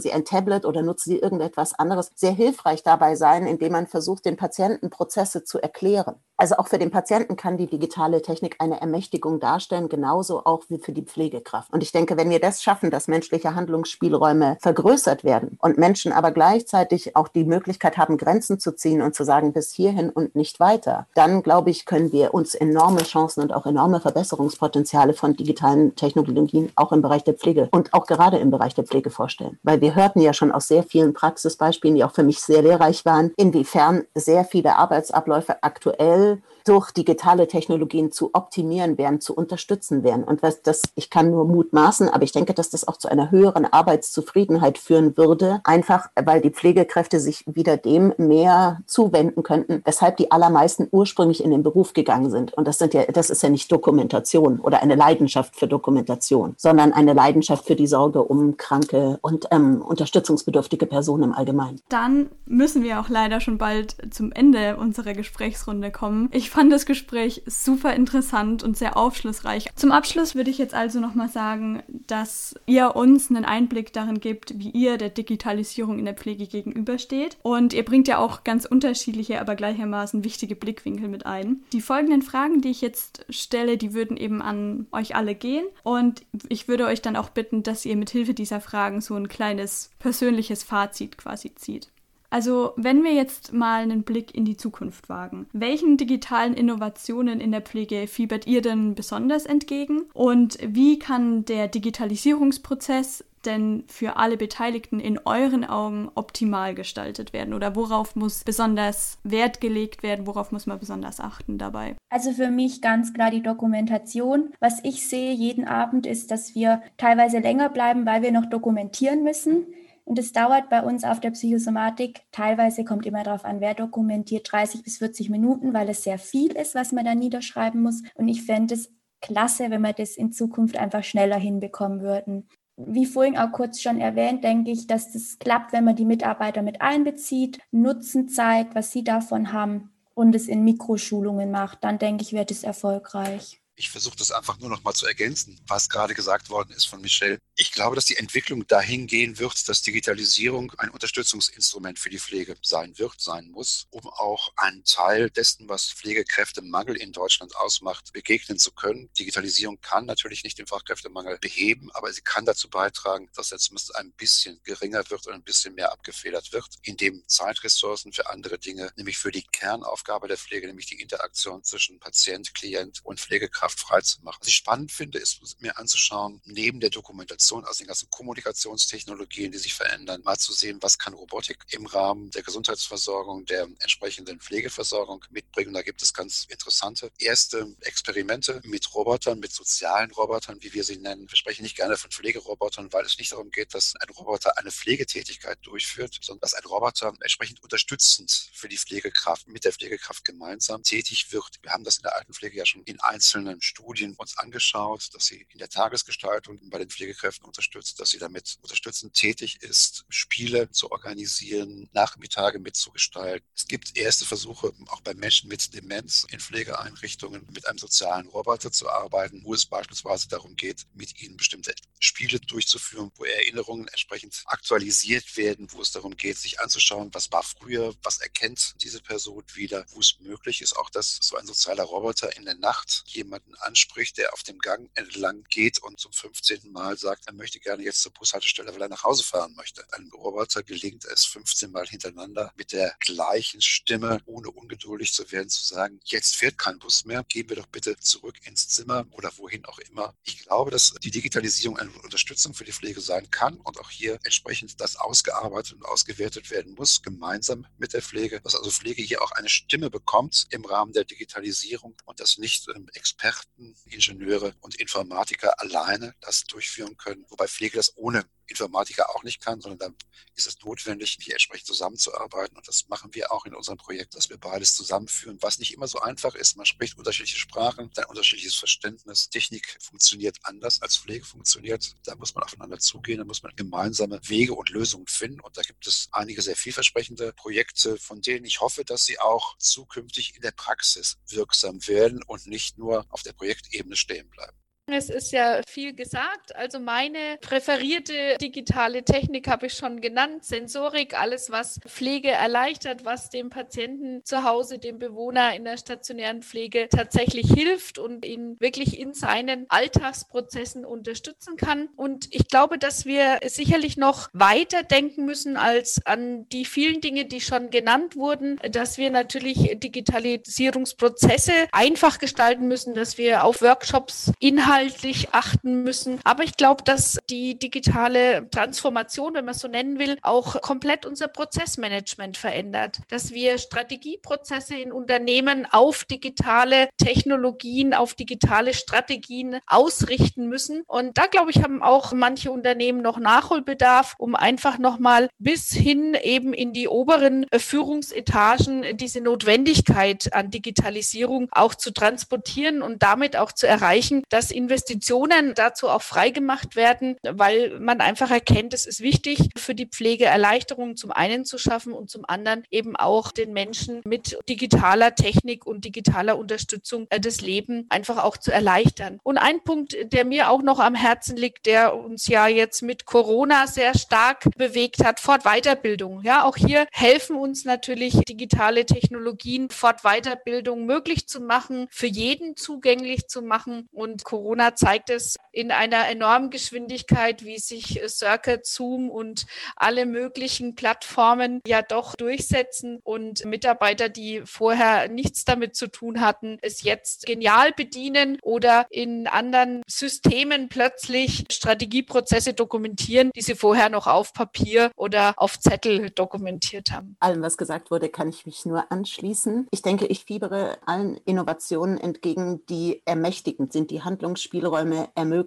Sie ein Tablet oder nutzen Sie irgendetwas anderes, sehr hilfreich dabei sein, indem man versucht, den Patienten Prozesse zu erklären. Also auch für den Patienten kann die digitale Technik eine Ermächtigung darstellen, genauso auch wie für die Pflegekraft. Und ich denke, wenn wir das schaffen, dass menschliche Handlungsspielräume vergrößert werden und Menschen aber gleichzeitig auch die Möglichkeit haben, Grenzen zu ziehen und zu sagen, bis hierhin und nicht weiter, dann glaube ich, können wir uns enorme Chancen und auch enorme Verbesserungspotenziale von digitalen Technologien auch im Bereich der Pflege und auch gerade im Bereich der Pflege vorstellen. Weil wir hörten ja schon aus sehr vielen Praxisbeispielen, die auch für mich sehr lehrreich waren, inwiefern sehr viele Arbeitsabläufe aktuell durch digitale Technologien zu optimieren wären, zu unterstützen wären. Und was das, ich kann nur mutmaßen, aber ich denke, dass das auch zu einer höheren Arbeitszufriedenheit führen würde, einfach weil die Pflegekräfte sich wieder dem mehr zuwenden könnten, weshalb die allermeisten ursprünglich in den Beruf gegangen sind. Und das sind ja, das ist ja nicht Dokumentation oder eine Leidenschaft für Dokumentation, sondern eine Leidenschaft für die Sorge um kranke und ähm, unterstützungsbedürftige Personen im Allgemeinen. Dann müssen wir auch leider schon bald zum Ende unserer Gesprächsrunde kommen. Ich fand das Gespräch super interessant und sehr aufschlussreich. Zum Abschluss würde ich jetzt also nochmal sagen, dass ihr uns einen Einblick darin gibt, wie ihr der Digitalisierung in der Pflege gegenübersteht. Und ihr bringt ja auch ganz unterschiedliche, aber gleichermaßen wichtige Blickwinkel mit ein. Die folgenden Fragen, die ich jetzt stelle, die würden eben an euch alle gehen. Und ich würde euch dann auch bitten, dass ihr mit Hilfe dieser Fragen so ein kleines persönliches Fazit quasi zieht. Also wenn wir jetzt mal einen Blick in die Zukunft wagen, welchen digitalen Innovationen in der Pflege fiebert ihr denn besonders entgegen? Und wie kann der Digitalisierungsprozess denn für alle Beteiligten in euren Augen optimal gestaltet werden? Oder worauf muss besonders Wert gelegt werden? Worauf muss man besonders achten dabei? Also für mich ganz klar die Dokumentation. Was ich sehe jeden Abend ist, dass wir teilweise länger bleiben, weil wir noch dokumentieren müssen. Und es dauert bei uns auf der Psychosomatik, teilweise kommt immer darauf an, wer dokumentiert, 30 bis 40 Minuten, weil es sehr viel ist, was man da niederschreiben muss. Und ich fände es klasse, wenn wir das in Zukunft einfach schneller hinbekommen würden. Wie vorhin auch kurz schon erwähnt, denke ich, dass das klappt, wenn man die Mitarbeiter mit einbezieht, Nutzen zeigt, was sie davon haben und es in Mikroschulungen macht. Dann denke ich, wird es erfolgreich. Ich versuche das einfach nur noch mal zu ergänzen, was gerade gesagt worden ist von Michelle. Ich glaube, dass die Entwicklung dahin gehen wird, dass Digitalisierung ein Unterstützungsinstrument für die Pflege sein wird, sein muss, um auch einen Teil dessen, was Pflegekräftemangel in Deutschland ausmacht, begegnen zu können. Digitalisierung kann natürlich nicht den Fachkräftemangel beheben, aber sie kann dazu beitragen, dass er zumindest ein bisschen geringer wird und ein bisschen mehr abgefedert wird, indem Zeitressourcen für andere Dinge, nämlich für die Kernaufgabe der Pflege, nämlich die Interaktion zwischen Patient, Klient und Pflegekraft, Kraft freizumachen. Was ich spannend finde, ist mir anzuschauen, neben der Dokumentation, also den ganzen Kommunikationstechnologien, die sich verändern, mal zu sehen, was kann Robotik im Rahmen der Gesundheitsversorgung, der entsprechenden Pflegeversorgung mitbringen. Da gibt es ganz interessante erste Experimente mit Robotern, mit sozialen Robotern, wie wir sie nennen. Wir sprechen nicht gerne von Pflegerobotern, weil es nicht darum geht, dass ein Roboter eine Pflegetätigkeit durchführt, sondern dass ein Roboter entsprechend unterstützend für die Pflegekraft, mit der Pflegekraft gemeinsam tätig wird. Wir haben das in der Altenpflege ja schon in einzelnen Studien uns angeschaut, dass sie in der Tagesgestaltung bei den Pflegekräften unterstützt, dass sie damit unterstützend tätig ist, Spiele zu organisieren, Nachmittage mitzugestalten. Es gibt erste Versuche, auch bei Menschen mit Demenz in Pflegeeinrichtungen mit einem sozialen Roboter zu arbeiten, wo es beispielsweise darum geht, mit ihnen bestimmte Spiele durchzuführen, wo Erinnerungen entsprechend aktualisiert werden, wo es darum geht, sich anzuschauen, was war früher, was erkennt diese Person wieder, wo es möglich ist, auch dass so ein sozialer Roboter in der Nacht jemand jemanden anspricht, der auf dem Gang entlang geht und zum 15. Mal sagt, er möchte gerne jetzt zur Bushaltestelle, weil er nach Hause fahren möchte. Einem Roboter gelingt es 15 Mal hintereinander mit der gleichen Stimme, ohne ungeduldig zu werden, zu sagen, jetzt fährt kein Bus mehr, gehen wir doch bitte zurück ins Zimmer oder wohin auch immer. Ich glaube, dass die Digitalisierung eine Unterstützung für die Pflege sein kann und auch hier entsprechend das ausgearbeitet und ausgewertet werden muss, gemeinsam mit der Pflege, dass also Pflege hier auch eine Stimme bekommt im Rahmen der Digitalisierung und das nicht ähm, Experten, Ingenieure und Informatiker alleine das durchführen können, wobei Pflege das ohne Informatiker auch nicht kann, sondern dann ist es notwendig, hier entsprechend zusammenzuarbeiten. Und das machen wir auch in unserem Projekt, dass wir beides zusammenführen, was nicht immer so einfach ist. Man spricht unterschiedliche Sprachen, ein unterschiedliches Verständnis. Technik funktioniert anders als Pflege funktioniert. Da muss man aufeinander zugehen, da muss man gemeinsame Wege und Lösungen finden. Und da gibt es einige sehr vielversprechende Projekte, von denen ich hoffe, dass sie auch zukünftig in der Praxis wirksam werden und nicht nur auf der Projektebene stehen bleiben. Es ist ja viel gesagt. Also meine präferierte digitale Technik habe ich schon genannt. Sensorik, alles, was Pflege erleichtert, was dem Patienten zu Hause, dem Bewohner in der stationären Pflege tatsächlich hilft und ihn wirklich in seinen Alltagsprozessen unterstützen kann. Und ich glaube, dass wir sicherlich noch weiter denken müssen als an die vielen Dinge, die schon genannt wurden, dass wir natürlich Digitalisierungsprozesse einfach gestalten müssen, dass wir auf Workshops Inhalte inhaltlich achten müssen. Aber ich glaube, dass die digitale Transformation, wenn man es so nennen will, auch komplett unser Prozessmanagement verändert. Dass wir Strategieprozesse in Unternehmen auf digitale Technologien, auf digitale Strategien ausrichten müssen. Und da, glaube ich, haben auch manche Unternehmen noch Nachholbedarf, um einfach nochmal bis hin eben in die oberen Führungsetagen diese Notwendigkeit an Digitalisierung auch zu transportieren und damit auch zu erreichen, dass in Investitionen dazu auch freigemacht werden, weil man einfach erkennt, es ist wichtig für die Pflegeerleichterung zum einen zu schaffen und zum anderen eben auch den Menschen mit digitaler Technik und digitaler Unterstützung äh, das Leben einfach auch zu erleichtern. Und ein Punkt, der mir auch noch am Herzen liegt, der uns ja jetzt mit Corona sehr stark bewegt hat, Fortweiterbildung. Ja, auch hier helfen uns natürlich digitale Technologien, Fortweiterbildung möglich zu machen, für jeden zugänglich zu machen und Corona Corona zeigt es in einer enormen Geschwindigkeit, wie sich Circuit, Zoom und alle möglichen Plattformen ja doch durchsetzen und Mitarbeiter, die vorher nichts damit zu tun hatten, es jetzt genial bedienen oder in anderen Systemen plötzlich Strategieprozesse dokumentieren, die sie vorher noch auf Papier oder auf Zettel dokumentiert haben. Allem, was gesagt wurde, kann ich mich nur anschließen. Ich denke, ich fiebere allen Innovationen entgegen, die ermächtigend sind, die Handlungs Handlungsspielräume ermöglichen,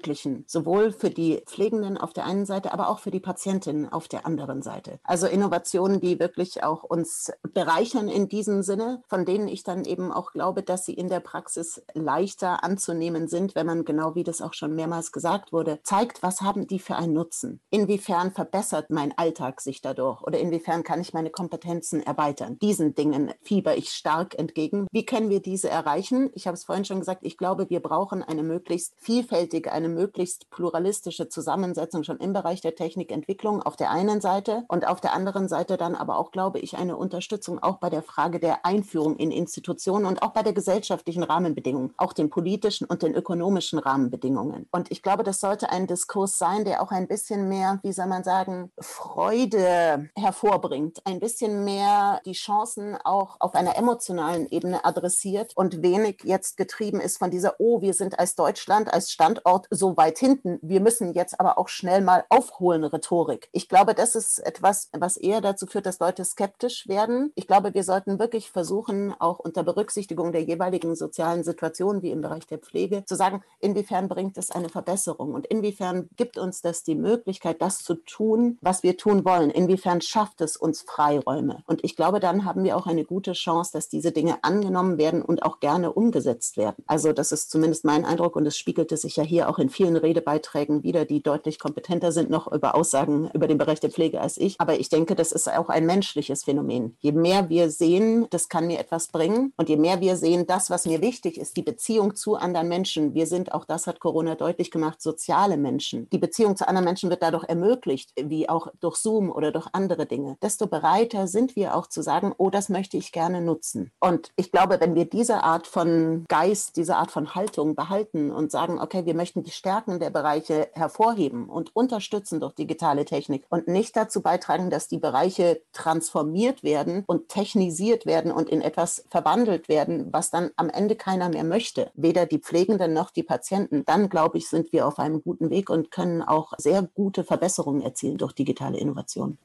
sowohl für die Pflegenden auf der einen Seite, aber auch für die Patientinnen auf der anderen Seite. Also Innovationen, die wirklich auch uns bereichern in diesem Sinne, von denen ich dann eben auch glaube, dass sie in der Praxis leichter anzunehmen sind, wenn man genau wie das auch schon mehrmals gesagt wurde, zeigt, was haben die für einen Nutzen? Inwiefern verbessert mein Alltag sich dadurch oder inwiefern kann ich meine Kompetenzen erweitern? Diesen Dingen fieber ich stark entgegen. Wie können wir diese erreichen? Ich habe es vorhin schon gesagt, ich glaube, wir brauchen eine möglichst möglichst vielfältige, eine möglichst pluralistische Zusammensetzung schon im Bereich der Technikentwicklung auf der einen Seite und auf der anderen Seite dann aber auch, glaube ich, eine Unterstützung auch bei der Frage der Einführung in Institutionen und auch bei der gesellschaftlichen Rahmenbedingungen, auch den politischen und den ökonomischen Rahmenbedingungen. Und ich glaube, das sollte ein Diskurs sein, der auch ein bisschen mehr, wie soll man sagen, Freude hervorbringt, ein bisschen mehr die Chancen auch auf einer emotionalen Ebene adressiert und wenig jetzt getrieben ist von dieser, oh, wir sind als Deutschland als Standort so weit hinten. Wir müssen jetzt aber auch schnell mal aufholen, Rhetorik. Ich glaube, das ist etwas, was eher dazu führt, dass Leute skeptisch werden. Ich glaube, wir sollten wirklich versuchen, auch unter Berücksichtigung der jeweiligen sozialen Situation, wie im Bereich der Pflege, zu sagen, inwiefern bringt es eine Verbesserung und inwiefern gibt uns das die Möglichkeit, das zu tun, was wir tun wollen. Inwiefern schafft es uns Freiräume. Und ich glaube, dann haben wir auch eine gute Chance, dass diese Dinge angenommen werden und auch gerne umgesetzt werden. Also das ist zumindest mein Eindruck und es spiegelte sich ja hier auch in vielen Redebeiträgen wieder, die deutlich kompetenter sind noch über Aussagen über den Bereich der Pflege als ich. Aber ich denke, das ist auch ein menschliches Phänomen. Je mehr wir sehen, das kann mir etwas bringen und je mehr wir sehen, das, was mir wichtig ist, die Beziehung zu anderen Menschen. Wir sind, auch das hat Corona deutlich gemacht, soziale Menschen. Die Beziehung zu anderen Menschen wird dadurch ermöglicht, wie auch durch Zoom oder durch andere Dinge. Desto bereiter sind wir auch zu sagen, oh, das möchte ich gerne nutzen. Und ich glaube, wenn wir diese Art von Geist, diese Art von Haltung behalten und sagen, okay, wir möchten die Stärken der Bereiche hervorheben und unterstützen durch digitale Technik und nicht dazu beitragen, dass die Bereiche transformiert werden und technisiert werden und in etwas verwandelt werden, was dann am Ende keiner mehr möchte, weder die Pflegenden noch die Patienten, dann glaube ich, sind wir auf einem guten Weg und können auch sehr gute Verbesserungen erzielen durch digitale Innovation.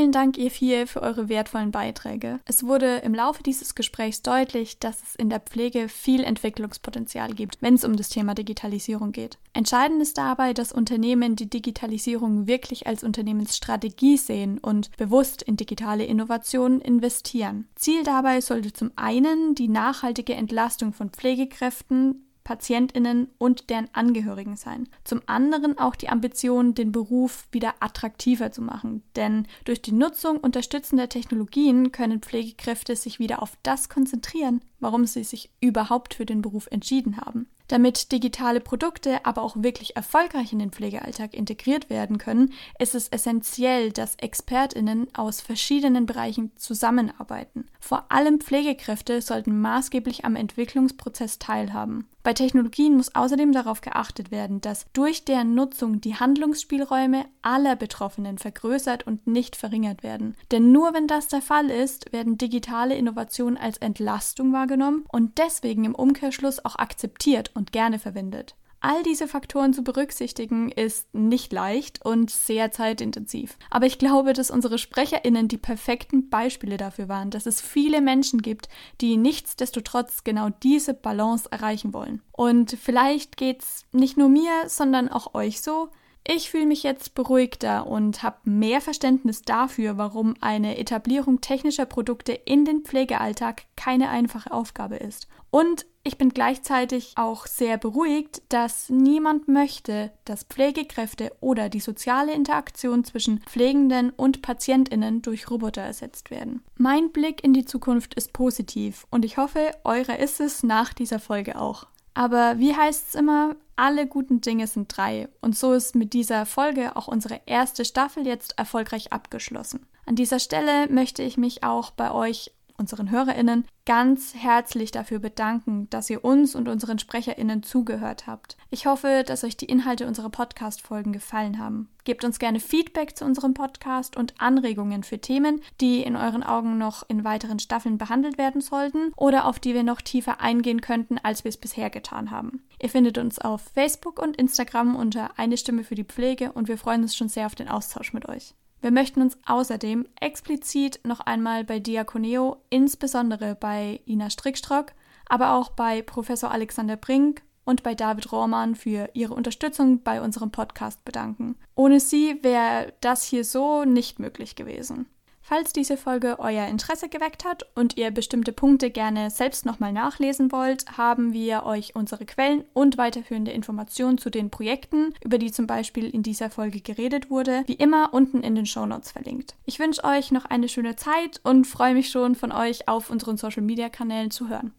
Vielen Dank, ihr vier, für eure wertvollen Beiträge. Es wurde im Laufe dieses Gesprächs deutlich, dass es in der Pflege viel Entwicklungspotenzial gibt, wenn es um das Thema Digitalisierung geht. Entscheidend ist dabei, dass Unternehmen die Digitalisierung wirklich als Unternehmensstrategie sehen und bewusst in digitale Innovationen investieren. Ziel dabei sollte zum einen die nachhaltige Entlastung von Pflegekräften Patientinnen und deren Angehörigen sein. Zum anderen auch die Ambition, den Beruf wieder attraktiver zu machen, denn durch die Nutzung unterstützender Technologien können Pflegekräfte sich wieder auf das konzentrieren, warum sie sich überhaupt für den Beruf entschieden haben. Damit digitale Produkte aber auch wirklich erfolgreich in den Pflegealltag integriert werden können, ist es essentiell, dass Expertinnen aus verschiedenen Bereichen zusammenarbeiten. Vor allem Pflegekräfte sollten maßgeblich am Entwicklungsprozess teilhaben. Bei Technologien muss außerdem darauf geachtet werden, dass durch deren Nutzung die Handlungsspielräume aller Betroffenen vergrößert und nicht verringert werden. Denn nur wenn das der Fall ist, werden digitale Innovationen als Entlastung wahrgenommen und deswegen im Umkehrschluss auch akzeptiert und gerne verwendet. All diese Faktoren zu berücksichtigen ist nicht leicht und sehr zeitintensiv. Aber ich glaube, dass unsere Sprecherinnen die perfekten Beispiele dafür waren, dass es viele Menschen gibt, die nichtsdestotrotz genau diese Balance erreichen wollen. Und vielleicht geht's nicht nur mir, sondern auch euch so. Ich fühle mich jetzt beruhigter und habe mehr Verständnis dafür, warum eine Etablierung technischer Produkte in den Pflegealltag keine einfache Aufgabe ist. Und ich bin gleichzeitig auch sehr beruhigt, dass niemand möchte, dass Pflegekräfte oder die soziale Interaktion zwischen Pflegenden und Patientinnen durch Roboter ersetzt werden. Mein Blick in die Zukunft ist positiv und ich hoffe, eure ist es nach dieser Folge auch. Aber wie heißt es immer, alle guten Dinge sind drei. Und so ist mit dieser Folge auch unsere erste Staffel jetzt erfolgreich abgeschlossen. An dieser Stelle möchte ich mich auch bei euch unseren HörerInnen ganz herzlich dafür bedanken, dass ihr uns und unseren SprecherInnen zugehört habt. Ich hoffe, dass euch die Inhalte unserer Podcast-Folgen gefallen haben. Gebt uns gerne Feedback zu unserem Podcast und Anregungen für Themen, die in euren Augen noch in weiteren Staffeln behandelt werden sollten oder auf die wir noch tiefer eingehen könnten, als wir es bisher getan haben. Ihr findet uns auf Facebook und Instagram unter Eine Stimme für die Pflege und wir freuen uns schon sehr auf den Austausch mit euch. Wir möchten uns außerdem explizit noch einmal bei Diakoneo, insbesondere bei Ina Strickstrock, aber auch bei Professor Alexander Brink und bei David Rohrmann für ihre Unterstützung bei unserem Podcast bedanken. Ohne sie wäre das hier so nicht möglich gewesen. Falls diese Folge euer Interesse geweckt hat und ihr bestimmte Punkte gerne selbst nochmal nachlesen wollt, haben wir euch unsere Quellen und weiterführende Informationen zu den Projekten, über die zum Beispiel in dieser Folge geredet wurde, wie immer unten in den Shownotes verlinkt. Ich wünsche euch noch eine schöne Zeit und freue mich schon von euch auf unseren Social Media Kanälen zu hören.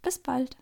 Bis bald!